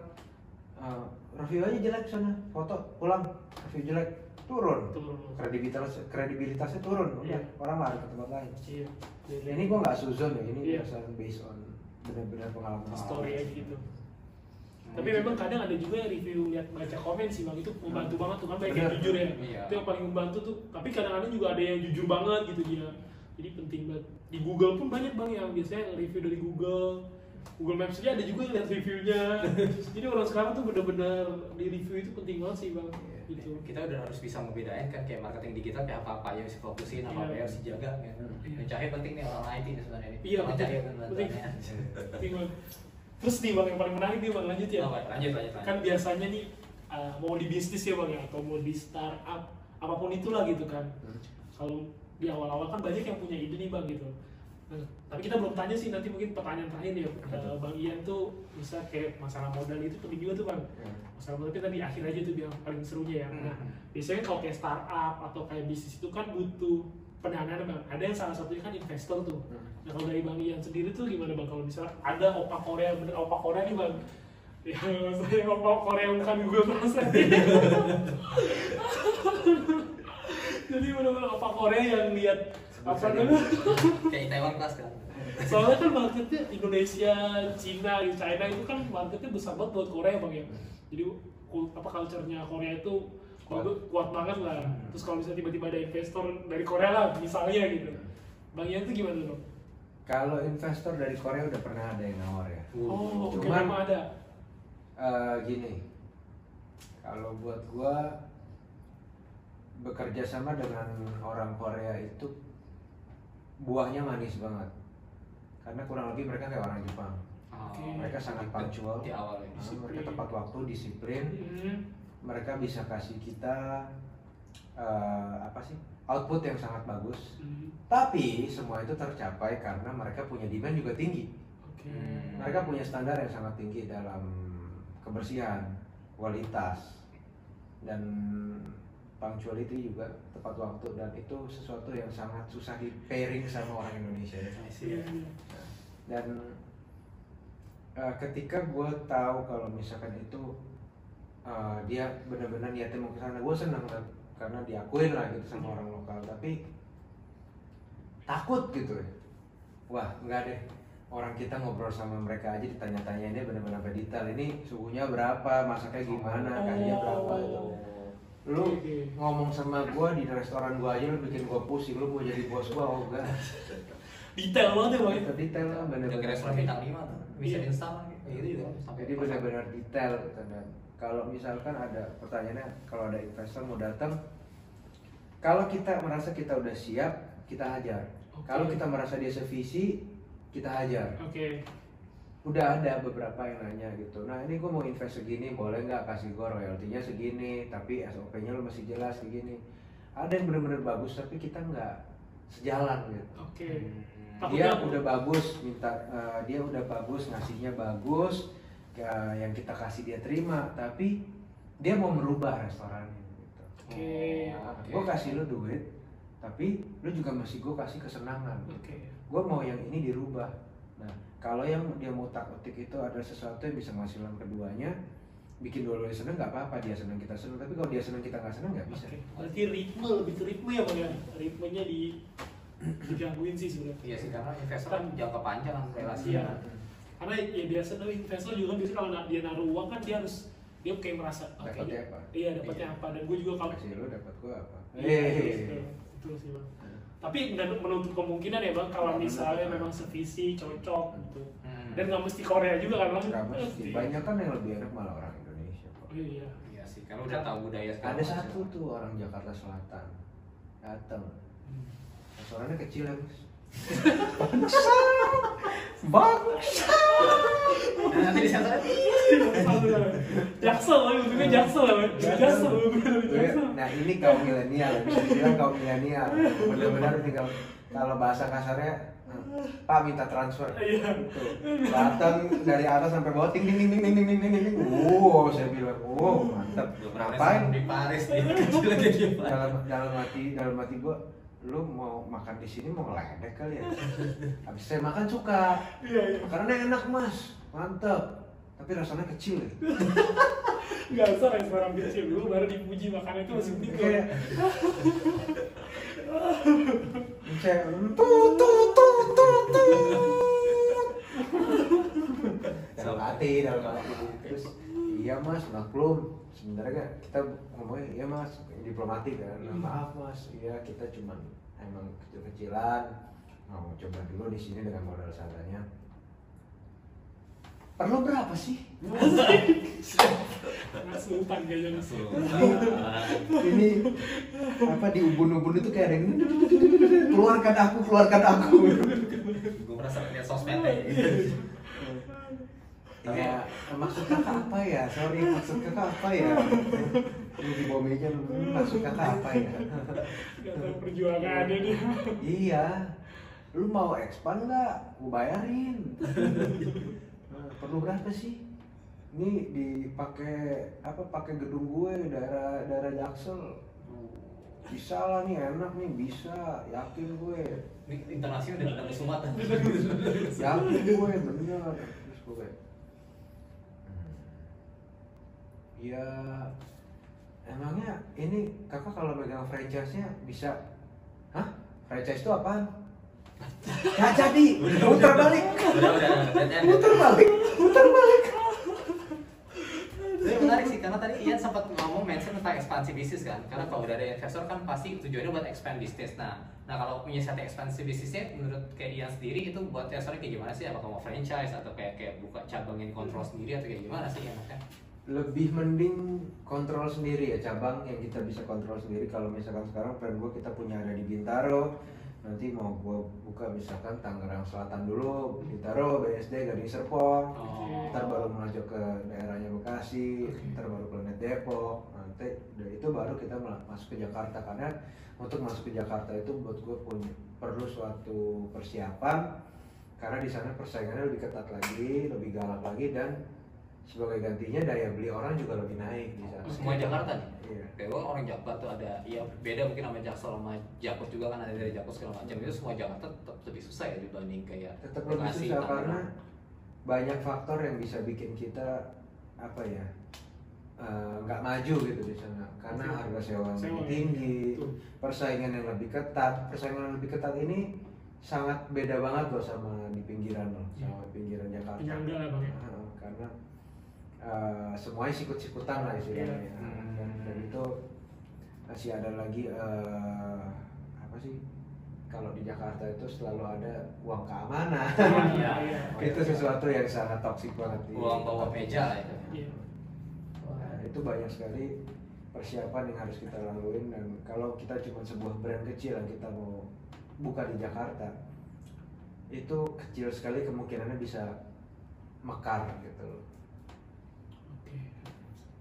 eh, review aja jelek sana foto pulang review jelek turun Turun. kredibilitas kredibilitasnya turun udah Iya. orang lari ke tempat lain Iya. ini gua nggak suzon ya ini berdasarkan based on benar-benar pengalaman story aja gitu. Hmm. Tapi memang kadang ada juga yang review lihat baca komen sih bang itu membantu banget tuh kan baik yang jujur ya. Iya. Itu yang paling membantu tuh. Tapi kadang-kadang juga ada yang jujur banget gitu dia. Jadi penting banget. Di Google pun banyak bang yang biasanya review dari Google. Google Maps aja ada juga yang lihat reviewnya. Jadi orang sekarang tuh bener-bener di review itu penting banget sih bang. Iya. Gitu. kita udah harus bisa membedain kan kayak marketing digital kayak apa apa yang harus fokusin apa apa Iya. yang harus dijaga kan Iya. yang cahaya penting nih orang IT nih sebenarnya Iya, Orang penting. Penting. Terus nih bang yang paling menarik nih bang lanjut ya. Oh, lanjut lanjut lanjut kan biasanya nih uh, mau di bisnis ya bang ya atau mau di startup apa pun itulah gitu kan kalau di awal-awal kan banyak yang punya ide nih bang gitu. Nah, tapi kita belum tanya sih nanti mungkin pertanyaan terakhir ya Uh, bang Ian tuh bisa kayak masalah modal itu penting juga tuh bang. Hmm. masalah modal kita di akhir aja tuh biar paling serunya ya. Nah Hmm. biasanya kalau kayak startup atau kayak bisnis itu kan butuh pendanaan bang. Ada yang salah satunya kan investor tuh. Hmm. Nah kalau dari Bang Ian sendiri tuh gimana Bang? Kalau misalnya ada opa Korea bener opa Korea nih Bang. Yang saya opa Korea yang bukan Google Translate jadi benar-benar opa Korea yang lihat apa namanya kayak Taiwan kelas kan? Soalnya kan marketnya Indonesia, Cina, China itu kan marketnya besar banget buat Korea Bang ya. Jadi apa culture-nya Korea itu Kuat. kuat, kuat banget lah. Terus kalau misalnya tiba-tiba ada investor dari Korea lah misalnya gitu. Bang Ian tuh gimana tuh Bang? Kalau investor dari Korea udah pernah ada yang nawar ya. Oh, Cuman- ada. Eh, gini, kalau buat gua bekerja sama dengan orang Korea itu buahnya manis banget. Karena kurang lebih mereka kayak orang Jepang. Oh, Oke. Mereka sangat punctual. di awal ya Ah, Mereka tepat waktu, disiplin. Hmm. Mereka bisa kasih kita eh, apa sih output yang sangat bagus. Hmm. Tapi semua itu tercapai karena mereka punya demand juga tinggi. Oke. Hmm. Mereka punya standar yang sangat tinggi dalam kebersihan, kualitas, dan punctuality juga tepat waktu dan itu sesuatu yang sangat susah di pairing sama orang Indonesia. ya. Iya. Dan eh, ketika gue tahu kalau misalkan itu eh, dia benar-benar niatnya mau ke sana, gue senang kan karena diakuin lah gitu sama orang lokal. Tapi takut gitu ya. Wah enggak deh orang kita ngobrol sama mereka aja ditanya-tanya ini benar-benar detail ini suhunya berapa masaknya gimana kayaknya berapa itu Oh. Lu ngomong sama gua di restoran gua aja lu bikin gua pusing lu mau jadi bos gua oh enggak. Detail banget ya ya? Kita detail lah ke restoran bintang 5 tuh bisa instan kayak gitu juga sampai jadi benar-benar detail gitu. dan. Kalau misalkan ada pertanyaannya kalau ada investor mau datang kalau kita merasa kita udah siap kita hajar. Kalau kita merasa dia sevisi kita hajar. Oke. Udah ada beberapa yang nanya gitu nah ini gue mau invest segini boleh nggak kasih gue royaltinya segini tapi SOP-nya lo masih jelas segini ada yang bener-bener bagus tapi kita nggak sejalan gitu Oke. dia Takutnya- udah bagus minta eh, dia udah bagus ngasihnya bagus ya, yang kita kasih dia terima tapi dia mau merubah restorannya gitu Oke. nah, Oke. gue kasih lo duit tapi lo juga masih gue kasih kesenangan Oke. gue mau yang ini dirubah nah kalau yang dia mau tak otik itu ada sesuatu yang bisa menghasilkan keduanya bikin dua duanya seneng nggak apa-apa dia seneng kita seneng tapi kalau dia seneng kita nggak seneng nggak bisa. Berarti ritme lebih ke ritme ya bang ya. Ritmenya di digangguin sih sebenarnya. iya sih karena investor kan jangka panjang kan Iya. Karena ya biasa tuh investor juga kan biasanya kalau dia naruh uang kan dia harus dia kayak merasa oh, Dapatnya apa? Iya dapatnya Iya. apa dan gue juga kalau kasih lo dapat gue apa Iya, Hehehe. betul, betul sih bang. Tapi nggak menutup kemungkinan ya bang kalau misalnya memang sevisi cocok gitu. Hmm. Dan nggak mesti Korea juga kan bang? Nggak mesti. banyak kan yang lebih enak malah orang Indonesia kok Oh, iya. Iya Iya sih, karena udah tahu budaya segala ada satu tuh orang Jakarta Selatan datang Hmm. restorannya kecil ya mas bangsa bangsa Nah, nanti Jaksel, lah, untungnya Jaksel. Jaksel, nah ini kaum milenial bisa dibilang kaum milenial. Benar-benar tinggal kalau bahasa kasarnya Pak minta transfer. Iya. Datang dari atas sampai bawah ting ting ting ting ting ting ting ting wow saya bilang wow mantap. Ngapain? di Paris nih, dalam dalam hati dalam hati gua lu mau makan di sini mau ngeledek kali ya? Habis saya makan suka. Iya, iya. karena enak mas. Mantap tapi rasanya kecil ya. Nggak usah restoran kecil. Dulu, baru dipuji makannya itu masih mending kayak kalau saya tuh tuh tuh tuh tuh. Dalam hati dalam hati. Terus iya mas maklum sebenarnya kan kita ngomongnya iya mas diplomatik kan. Nah, maaf mas. Iya kita cuman emang kecil-kecilan. Mau coba dulu di sini dengan modal seadanya perlu berapa sih? Kayaknya mas. ini apa di ubun-ubun itu kayak ada yang keluarkan aku keluarkan aku. Gue merasa lihat sosmednya. ya maksud kakak apa ya? Sorry maksud kakak apa ya? Ini di bawah meja hmm, maksud kakak apa ya? Nggak tahu perjuangannya dia. iya. Lu mau expand nggak? Gue bayarin. Nah, perlu berapa sih? Ini dipakai apa pakai gedung gue daerah daerah Jaksel. Bisa lah nih enak nih bisa yakin gue. Ini internasional udah ketemu Sumatera. yakin gue bener. Terus gue kayak "Hmm, ya emangnya ini kakak kalau megang franchise nya bisa hah franchise itu apaan Gak jadi muter balik Udah, udah, udah. muter balik muter balik Tapi menarik sih karena tadi Ian sempat ngomong mention tentang ekspansi bisnis kan. Karena kalau udah ada investor kan pasti tujuannya buat expand bisnis. Nah, nah kalau punya satu ekspansi bisnisnya menurut kayak Ian sendiri itu buat investornya kayak gimana sih? Apakah mau franchise atau kayak kayak buka cabang yang kontrol sendiri atau kayak gimana sih enaknya? Lebih mending kontrol sendiri ya cabang yang kita bisa kontrol sendiri. Kalau misalkan sekarang plan gue kita punya ada di Bintaro nanti mau gue buka misalkan Tangerang Selatan dulu Bintaro BSD Gading Serpong. Oh. ntar baru melaju ke daerahnya Bekasi ntar baru Planet Depok. Nanti dari itu baru kita masuk ke Jakarta. Karena untuk masuk ke Jakarta itu buat gue punya perlu suatu persiapan. Karena di sana persaingannya lebih ketat lagi lebih galak lagi dan sebagai gantinya daya beli orang juga lebih naik di sana Semua Jakarta nih? iya Kayak orang Jakarta tuh ada, ya beda mungkin sama Jaksel sama Jakut juga kan ada dari Jakut segala macam itu semua Jakarta tetap lebih susah ya dibanding kayak tetap lebih susah Tangerang. karena banyak faktor yang bisa bikin kita apa ya eh, nggak maju gitu di sana karena Oke. harga sewa yang Sewa, lebih tinggi persaingan yang lebih ketat persaingan yang lebih ketat ini sangat beda banget loh sama di pinggiran loh Iya. sama pinggiran Jakarta Penyangga lah, Bang, ya. Eh, semuanya sikut-sikutan lah istilahnya Iya. Nah, dan, dan itu masih ada lagi eh, apa sih kalau di Jakarta itu selalu ada uang keamanan Iya. itu sesuatu yang sangat toksik banget di Uang bawa meja lah itu. Iya. Nah, itu banyak sekali persiapan yang harus kita laluin dan kalau kita cuma sebuah brand kecil yang kita mau buka di Jakarta itu kecil sekali kemungkinannya bisa mekar gitu loh.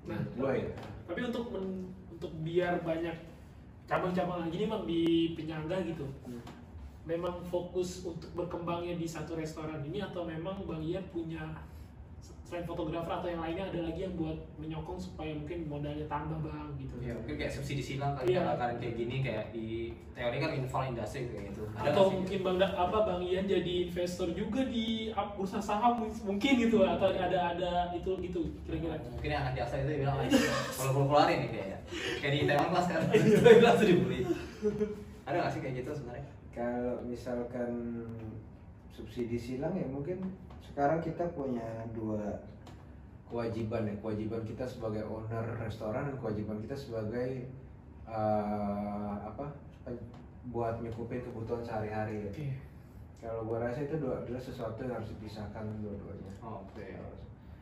Nah, gua tapi, ya. tapi untuk men- untuk biar banyak cabang-cabang lagi nih bang di penyangga gitu, Hmm. memang fokus untuk berkembangnya di satu restoran ini atau memang bang Ian punya selain fotografer atau yang lainnya ada lagi yang buat menyokong supaya mungkin modalnya tambah bang gitu. Ya mungkin kayak subsidi silang kali Iya. kalau kalian kayak gini kayak di teori kan info industri kayak gitu. Ada atau mungkin bang Da- apa bang Ian jadi investor juga di bursa saham mungkin gitu atau ada ada itu gitu kira-kira? Mungkin yang anak jaksa itu bilang "Ah, kalau perlu keluarin nih kayaknya kayak di Taiwan kelas kan langsung dibully ada nggak sih kayak gitu sebenarnya? Kalau misalkan subsidi silang ya mungkin sekarang kita punya dua kewajiban ya kewajiban kita sebagai owner restoran dan kewajiban kita sebagai eh, apa buat nyukupin kebutuhan sehari-hari ya. oke Kalau gua rasa itu dua adalah sesuatu yang harus dipisahkan dua-duanya. oke.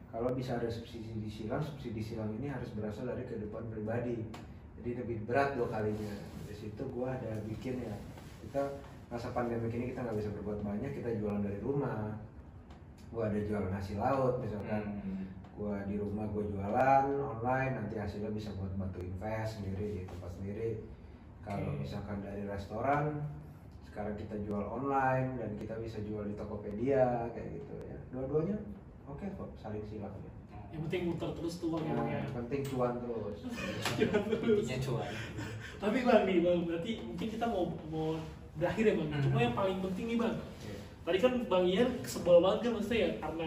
Kalau bisa ada subsidi silang subsidi silang ini harus berasal dari kehidupan pribadi. Jadi lebih berat dua kalinya. Di situ gua ada bikin ya kita masa pandemi ini kita nggak bisa berbuat banyak kita jualan dari rumah gua ada jualan hasil laut misalkan. Hmm. gua di rumah gua jualan online nanti hasilnya bisa buat bantu invest sendiri di tempat sendiri. Kalau misalkan dari restoran sekarang kita jual online dan kita bisa jual di Tokopedia kayak gitu ya. Dua-duanya oke kok saling silang ya. Yang penting muter terus tuh bang ya Nah, ya. Yang penting cuan terus. Intinya cuan. Tapi bang nih bang berarti mungkin kita mau mau berakhir ya bang. Hmm. cuma yang paling penting nih bang. Tadi kan bang Ian sebel banget kan maksudnya ya karena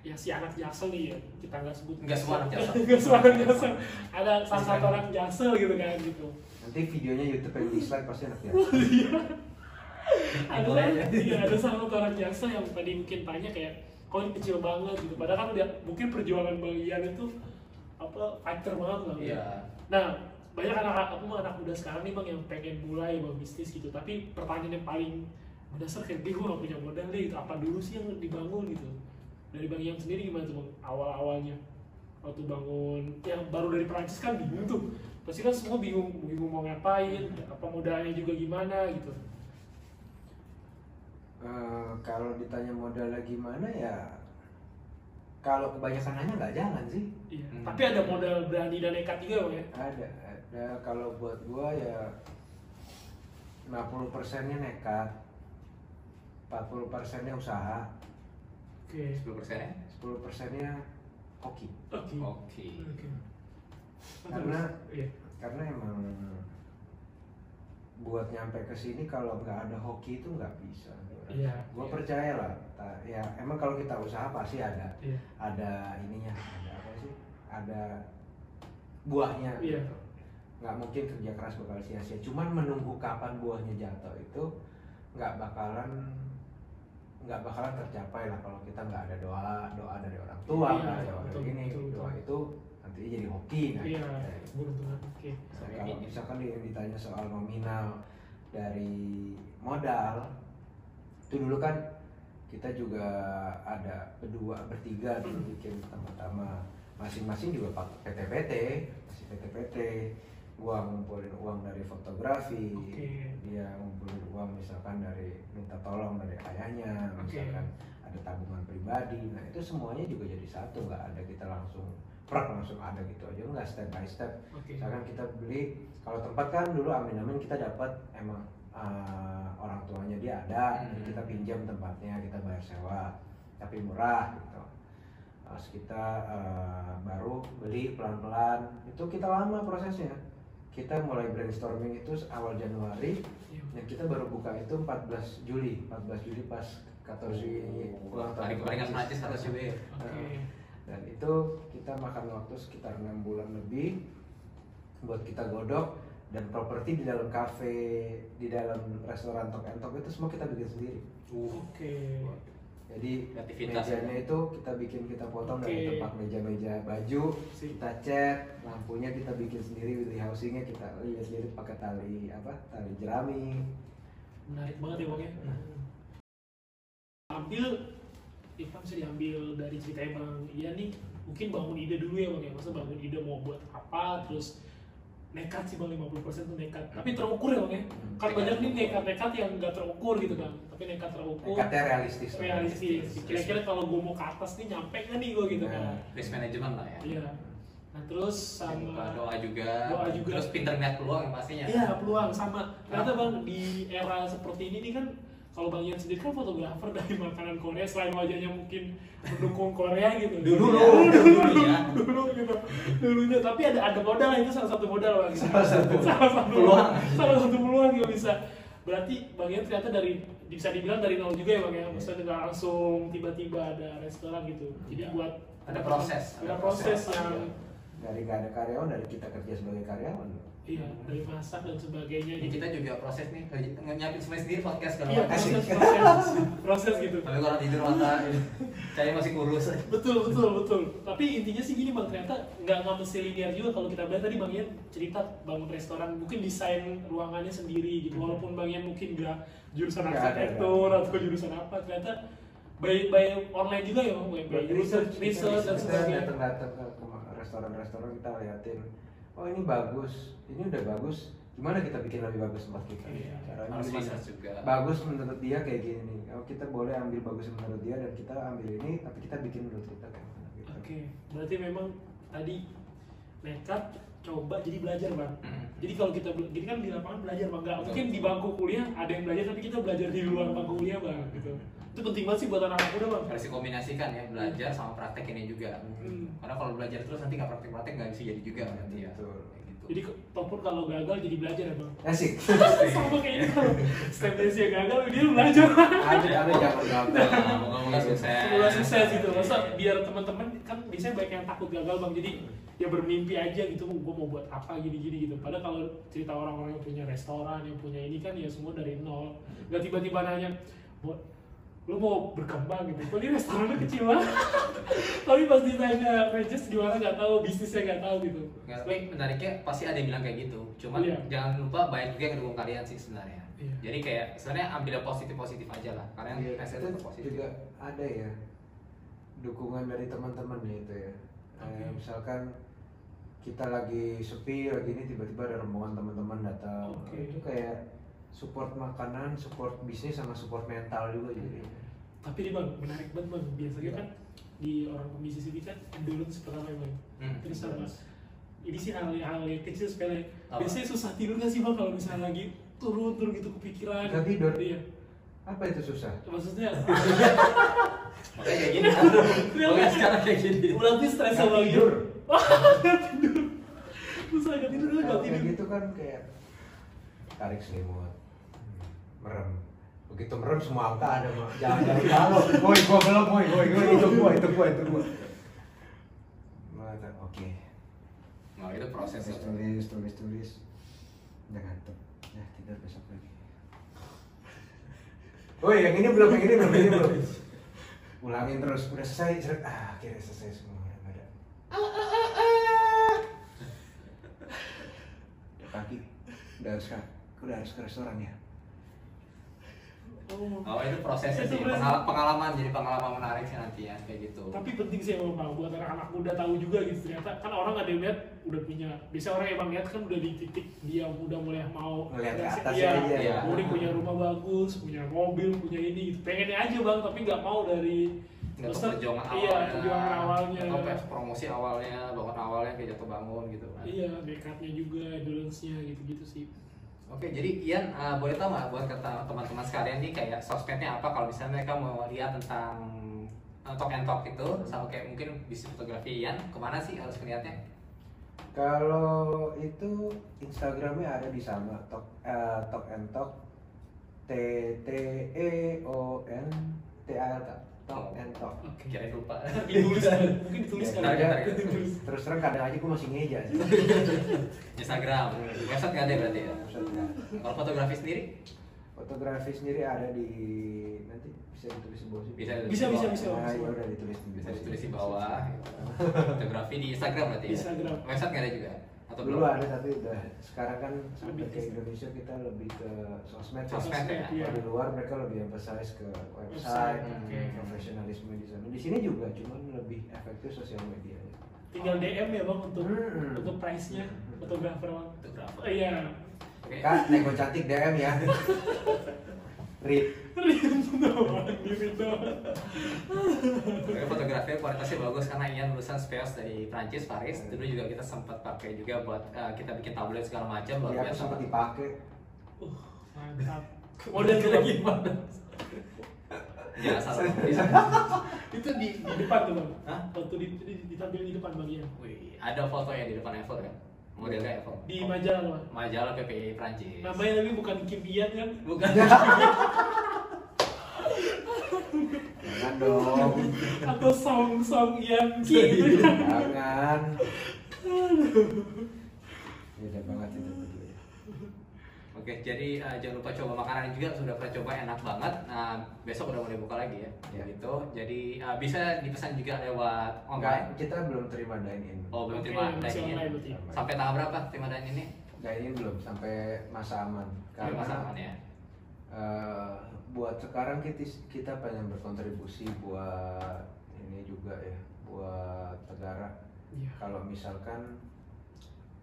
ya si anak jaksel nih ya kita nggak sebut Nggak semua anak Jaksel. nggak semua anak jaksel ada salah satu orang jaksel gitu kan gitu. Nanti videonya YouTube yang dislike pasti enak ya ada Boleh aja. iya, ada salah satu orang jaksel yang tadi mungkin tanya kayak kok ini kecil banget gitu. Padahal kan udah mungkin perjuangan bang Ian itu apa fighter banget bang iya. Nah, banyak anak aku anak muda sekarang nih bang yang pengen mulai bang bisnis gitu. Tapi pertanyaan yang paling mendasar kayak gue gak punya modal deh gitu. Apa dulu sih yang dibangun gitu? Dari bang yang sendiri gimana tuh? Awal awalnya waktu bangun yang baru dari Perancis kan bingung tuh. Pasti kan semua bingung bingung mau ngapain, apa modalnya juga gimana gitu. Eh, kalau ditanya modalnya gimana ya kalau kebanyakan nanya nggak jalan sih Iya. Hmm. Tapi ada modal berani dan nekat juga bang ya. ada ada kalau buat gua ya 50 persennya nekat 40 persennya usaha Oke. 10 persen ya 10 persennya hoki Oke. oke Oke. Karena- iya. karena emang buat nyampe ke sini kalau nggak ada hoki itu nggak bisa Iya. gue Iya. percaya lah ya emang kalau kita usaha pasti ada Iya. ada ininya ada apa sih ada buahnya Iya. gitu. nggak mungkin kerja keras bakal sia-sia cuman menunggu kapan buahnya jatuh itu nggak bakalan nggak bakalan tercapai lah kalau kita nggak ada doa doa dari orang tua Iya, nggak ada doa betul, dari ini betul, betul. doa itu nanti jadi hoki nah Iya. Oke. Nah, kalau misalkan di- ditanya soal nominal dari modal itu dulu kan kita juga ada berdua bertiga dulu bikin pertama-tama masing-masing juga pakai PT-PT masih PT-PT gua ngumpulin uang dari fotografi Oke. dia ngumpulin uang misalkan dari minta tolong dari ayahnya Oke. misalkan ada tabungan pribadi nah itu semuanya juga jadi satu nggak ada kita langsung prak langsung ada gitu aja nggak step by step Oke. misalkan kita beli kalau tempat kan dulu amin amin kita dapat emang uh, orang tuanya dia ada Hmm. kita pinjam tempatnya kita bayar sewa tapi murah gitu Terus kita uh, baru beli pelan pelan itu kita lama prosesnya kita mulai brainstorming itu awal Januari. Iya. dan kita baru buka itu 14 Juli. 14 Juli pas 14 ulang tahun. Prancis ya Oke. dan itu kita makan waktu sekitar enam bulan lebih buat kita godok dan properti di dalam kafe di dalam restoran tok entok itu semua kita bikin sendiri. Oke. Jadi Kreativitas. mejanya itu kita bikin kita potong dari Oke. tempat meja-meja baju Sip. kita cat lampunya kita bikin sendiri with housingnya kita lihat-lihat pakai tali apa tali jerami Menarik banget ya bang ya. Ambil, Ivan bisa diambil dari ceritanya bang Iya nih, mungkin bangun ide dulu ya bang ya. Masa bangun ide mau buat apa, terus nekat sih bang 50% tuh nekat. Tapi terukur ya bang ya. Kan banyak nih nekat-nekat yang nggak terukur gitu bang. Tapi nekat terukur. nekatnya realistis realistis. Kira-kira kalau gue mau ke atas nih nyampe nggak nih gue gitu kan? Nah. risk management lah ya Iya. Nah terus sama doa juga Doa juga. terus pinter ngeliat peluang pastinya Iya peluang sama. Ternyata bang di era seperti ini nih kan kalau bang Ian sendiri kan fotografer dari makanan Korea selain wajahnya mungkin mendukung Korea gitu. dulu. Ya, dulu dulu ya dulu gitu. Dulunya tapi ada ada modal itu salah satu modal bang. Salah satu. salah satu Peluang. salah satu peluang yang bisa. Berarti bang Ian ternyata dari bisa dibilang dari nol juga ya bang ya? Maksudnya nggak langsung tiba-tiba ada restoran gitu. Jadi Iya. buat Ada proses, ada ada proses. proses. yang dari gak ada karyawan dari kita kerja sebagai karyawan iya dari masak dan sebagainya ini kita juga proses nih nyiapin semuanya sendiri podcast kalau iya proses proses. Proses gitu. Tapi kalau tidur mata saya masih kurus. Betul betul betul. Tapi intinya sih gini bang ternyata nggak nggak mesti linear juga kalau kita lihat tadi bang Ian cerita bangun restoran mungkin desain ruangannya sendiri gitu. Walaupun bang Ian mungkin nggak jurusan arsitektur atau jurusan apa ternyata by by online juga ya bang by, research, kita research dan kita sebagainya. datang-datang ke ke restoran-restoran kita liatin oh ini bagus ini udah bagus gimana kita bikin lebih bagus tempat kita Iya. caranya Harus gimana? research juga. bagus menurut dia kayak gini nih oh kita boleh ambil bagus menurut dia dan kita ambil ini tapi kita bikin menurut kita kayak mana gitu oke berarti memang tadi nekat coba jadi belajar bang Hmm. jadi kalau kita jadi kan di lapangan belajar bang nggak mungkin di bangku kuliah ada yang belajar tapi kita belajar di luar bangku kuliah bang gitu itu penting banget sih buat anak muda bang. Harus dikombinasikan ya belajar sama praktek ini juga. Hmm. karena kalau belajar terus nanti nggak praktek-praktek nggak bisa jadi juga nanti ya. Gitu. jadi ataupun kalau gagal jadi belajar ya bang? Asik. Sama kayak ini kalau step dance gagal dia belajar. Ada ada jangan gagal. Nah, moga-moga sukses. Semoga sukses gitu. Masa biar teman-teman kan biasanya banyak yang takut gagal bang. Jadi ya bermimpi aja gitu gue mau buat apa gini-gini gitu. Padahal kalau cerita orang-orang yang punya restoran yang punya ini kan ya semua dari nol. Gak tiba-tiba nanya buat lu mau berkembang gitu. Kok ini restorannya kecil banget tapi pas ditanya Regis gimana nggak tahu bisnisnya nggak tahu gitu. Nggak, tapi menariknya pasti ada yang bilang kayak gitu. Cuman Iya. jangan lupa banyak juga yang ngedukung kalian sih sebenarnya. Iya. jadi kayak sebenarnya ambil yang positif positif aja lah. Karena yang Iya, itu positif. juga ada ya dukungan dari teman-teman ya itu ya. Eh, Oke. misalkan kita lagi sepi lagi ini tiba-tiba ada rombongan teman-teman datang. Oke. itu kayak support makanan support bisnis sama support mental juga jadi. Tapi nih bang menarik banget bang. Biasanya kan di orang pembisnis ini kan endurance pertama ya bang. Hmm, terus sama ini sih hal hal yang kecil sepele Apa? biasanya susah tidur nggak sih bang kalau misalnya lagi turun turun gitu kepikiran? Susah tidur? iya. Apa itu susah? Maksudnya? Makanya kayak gini. Kan makanya sekarang kayak gini. Berarti stres sama tidur. nggak tidur. Susah nggak tidur kayak tidur. gitu kan kayak tarik selimut merem. Begitu merem semua angka ada mah jangan jangan kalau woi gua belum woi woi woi itu gua itu gua itu gua. Oke. Nah itu proses tulis tulis tulis tulis udah ngantuk. Ya tidur besok lagi. Woi yang ini belum yang ini belum yang ini belum. Ulangin terus. Udah selesai ah akhirnya selesai semua. Ada. Ya, pagi udah harus ke udah harus ke restoran ya Oh. oh itu prosesnya Itu sih proses. Pengal- pengalaman jadi pengalaman menarik sih nanti ya kayak gitu. Tapi penting sih emang bang buat anak-anak muda tahu juga gitu. Ternyata kan orang ada yang lihat udah punya biasa orang emang lihat kan udah di titik dia udah mulai mau Ngeliat ke atas iya, aja ya. udah punya rumah bagus punya mobil punya ini gitu. Pengennya aja bang tapi nggak mau dari Maksudnya, perjuangan iya awalnya. perjuangan awalnya. Atau promosi awalnya bangun awalnya kayak jatuh bangun gitu kan. Iya dekatnya juga endurance-nya gitu-gitu sih Oke, jadi Ian eh, boleh tahu nggak buat kata teman-teman sekalian nih kayak sosmednya apa kalau misalnya mereka mau lihat tentang eh, talk and talk itu sama kayak mungkin bisnis fotografi Ian ke mana sih harus melihatnya? Kalau itu Instagramnya ada di sama Talk eh, Talk and Talk T T E O N T A L Talk and Talk. oke Kira lupa. ditulis kali. mungkin ditulis Ya, kali ya. Ditulis. Terus terang kadang aja gue masih ngeja sih. Instagram, website nggak ada berarti ya? Kalau fotografi sendiri? Fotografi sendiri ada di nanti bisa ditulis di bawah sih. Bisa Bisa, bisa, bisa. Nah, ya udah ditulis di Bisa ditulis di bawah. Fotografi di Instagram berarti ya? Instagram. Website nggak ada juga? Atau Dulu belum? ada tapi udah sekarang kan sampai Lebih ke Indonesia kita lebih ke sosmed. ya. Sosmed ya? Iya. Kalau di luar mereka lebih emphasize ke Website, website, oke. profesionalisme di sana. Di sini juga, cuman lebih efektif sosial media. tinggal DM ya bang untuk Hmm. untuk price-nya fotografer bang Fotografer. Oh, iya Oke. Kak, nego cantik DM ya. Doang gitu doang Oke, fotografi kualitasnya bagus karena Ian lulusan Speos dari Prancis, Paris. Dulu juga kita sempat pakai juga buat eh, kita bikin tablet segala macam Iya, aku biasa. sempat dipakai. uh mantap model kita gimana Ya, salah itu di, di depan tuh bang Hah? waktu di, di, ditampil di depan bagian Wih, ada fotonya di depan Apple kan? Modelnya Apple. di majalah Majalah PPI Prancis. namanya tapi bukan Kim Ian kan Bukan. Jangan dong. atau Song Song Ian Ki gitu kan Jangan. Beda banget itu. Oke, jadi eh, jangan lupa coba makanan juga sudah pernah coba enak banget. Nah, besok udah mulai buka lagi ya. Iya. Gitu. Jadi eh, bisa dipesan juga lewat online. kita belum terima dine in. Oh, belum terima dine-in. online berarti. Sampai tahap berapa terima dine ini? Dine in belum sampai masa aman. Sampai masa aman ya. Eh, buat sekarang kita kita pengen berkontribusi buat ini juga ya buat negara Iya. kalau misalkan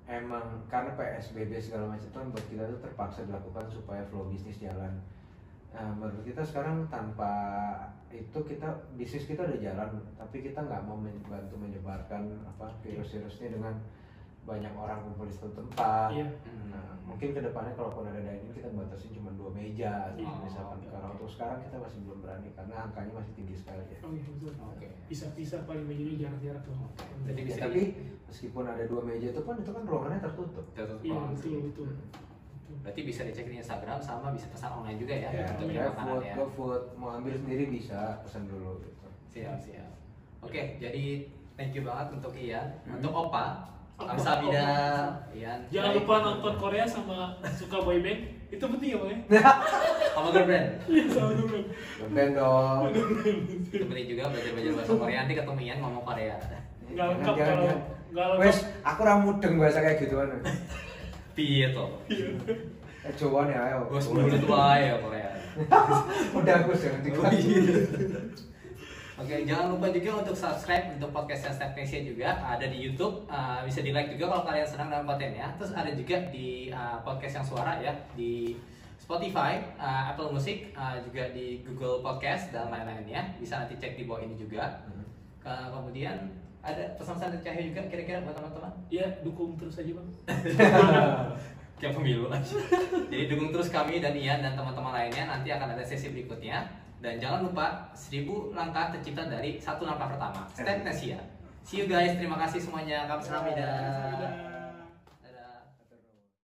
emang karena PSBB segala macam itu kan buat kita tuh terpaksa dilakukan supaya flow bisnis jalan. Nah, menurut kita sekarang tanpa itu kita bisnis kita udah jalan, tapi kita nggak mau membantu menyebarkan apa virus-virusnya dengan banyak orang kumpul di satu tempat. Iya. Nah, mungkin ke depannya kalaupun ada dining kita batasin cuma dua meja, gitu, Iya. misalkan. oke, Karena untuk sekarang kita masih belum berani karena angkanya masih tinggi sekali ya. Oh iya betul. Oke. Pisah-pisah paling mejanya jarak-jarak tuh. Jadi Ya, bisa tapi meskipun ada dua meja itu pun itu kan ruangannya tertutup. Tertutup Iya banget sih. betul betul. Berarti bisa dicek di Instagram sama bisa pesan online juga ya, Ya, untuk iya, makanan GoFood, ya. GoFood mau ambil sendiri bisa pesan dulu gitu. Siap, siap. Oke, jadi thank you banget untuk Ian, Hmm. untuk Opa, Opa. Ian. Jangan lupa nonton Korea sama suka boyband. Itu penting ya bang ya? Sama girl band. Iya sama dulu. Ngeband dong. Itu penting juga belajar-belajar bahasa Korea. Nanti ketemu Ian ngomong Korea. Nggak lengkap kalau jangan. nggak lengkap. Wes, aku ra mudeng bahasa kayak gituan. Piye toh? Eh, Jawa nih ayo. Gue sebelum itu ya Korea. Udah aku jangan Oh, tiga. Iya. Oke, jangan lupa juga untuk subscribe untuk podcastnya Step Nation juga ada di YouTube. Uh, bisa di like juga kalau kalian senang dengan kontennya. Terus ada juga di uh, podcast yang suara ya di Spotify, uh, Apple Music, uh, juga di Google Podcast dan lain-lainnya. Bisa nanti cek di bawah ini juga. Uh, kemudian ada pesan-pesan dari Cahyo juga kira-kira buat teman-teman. Ya dukung terus aja bang. Kayak pemilu aja. Jadi dukung terus kami dan Ian dan teman-teman lainnya. Nanti akan ada sesi berikutnya. Dan jangan lupa seribu langkah tercipta dari satu langkah pertama. Step Nesia. See you guys. Terima kasih semuanya. Kamsahamnida.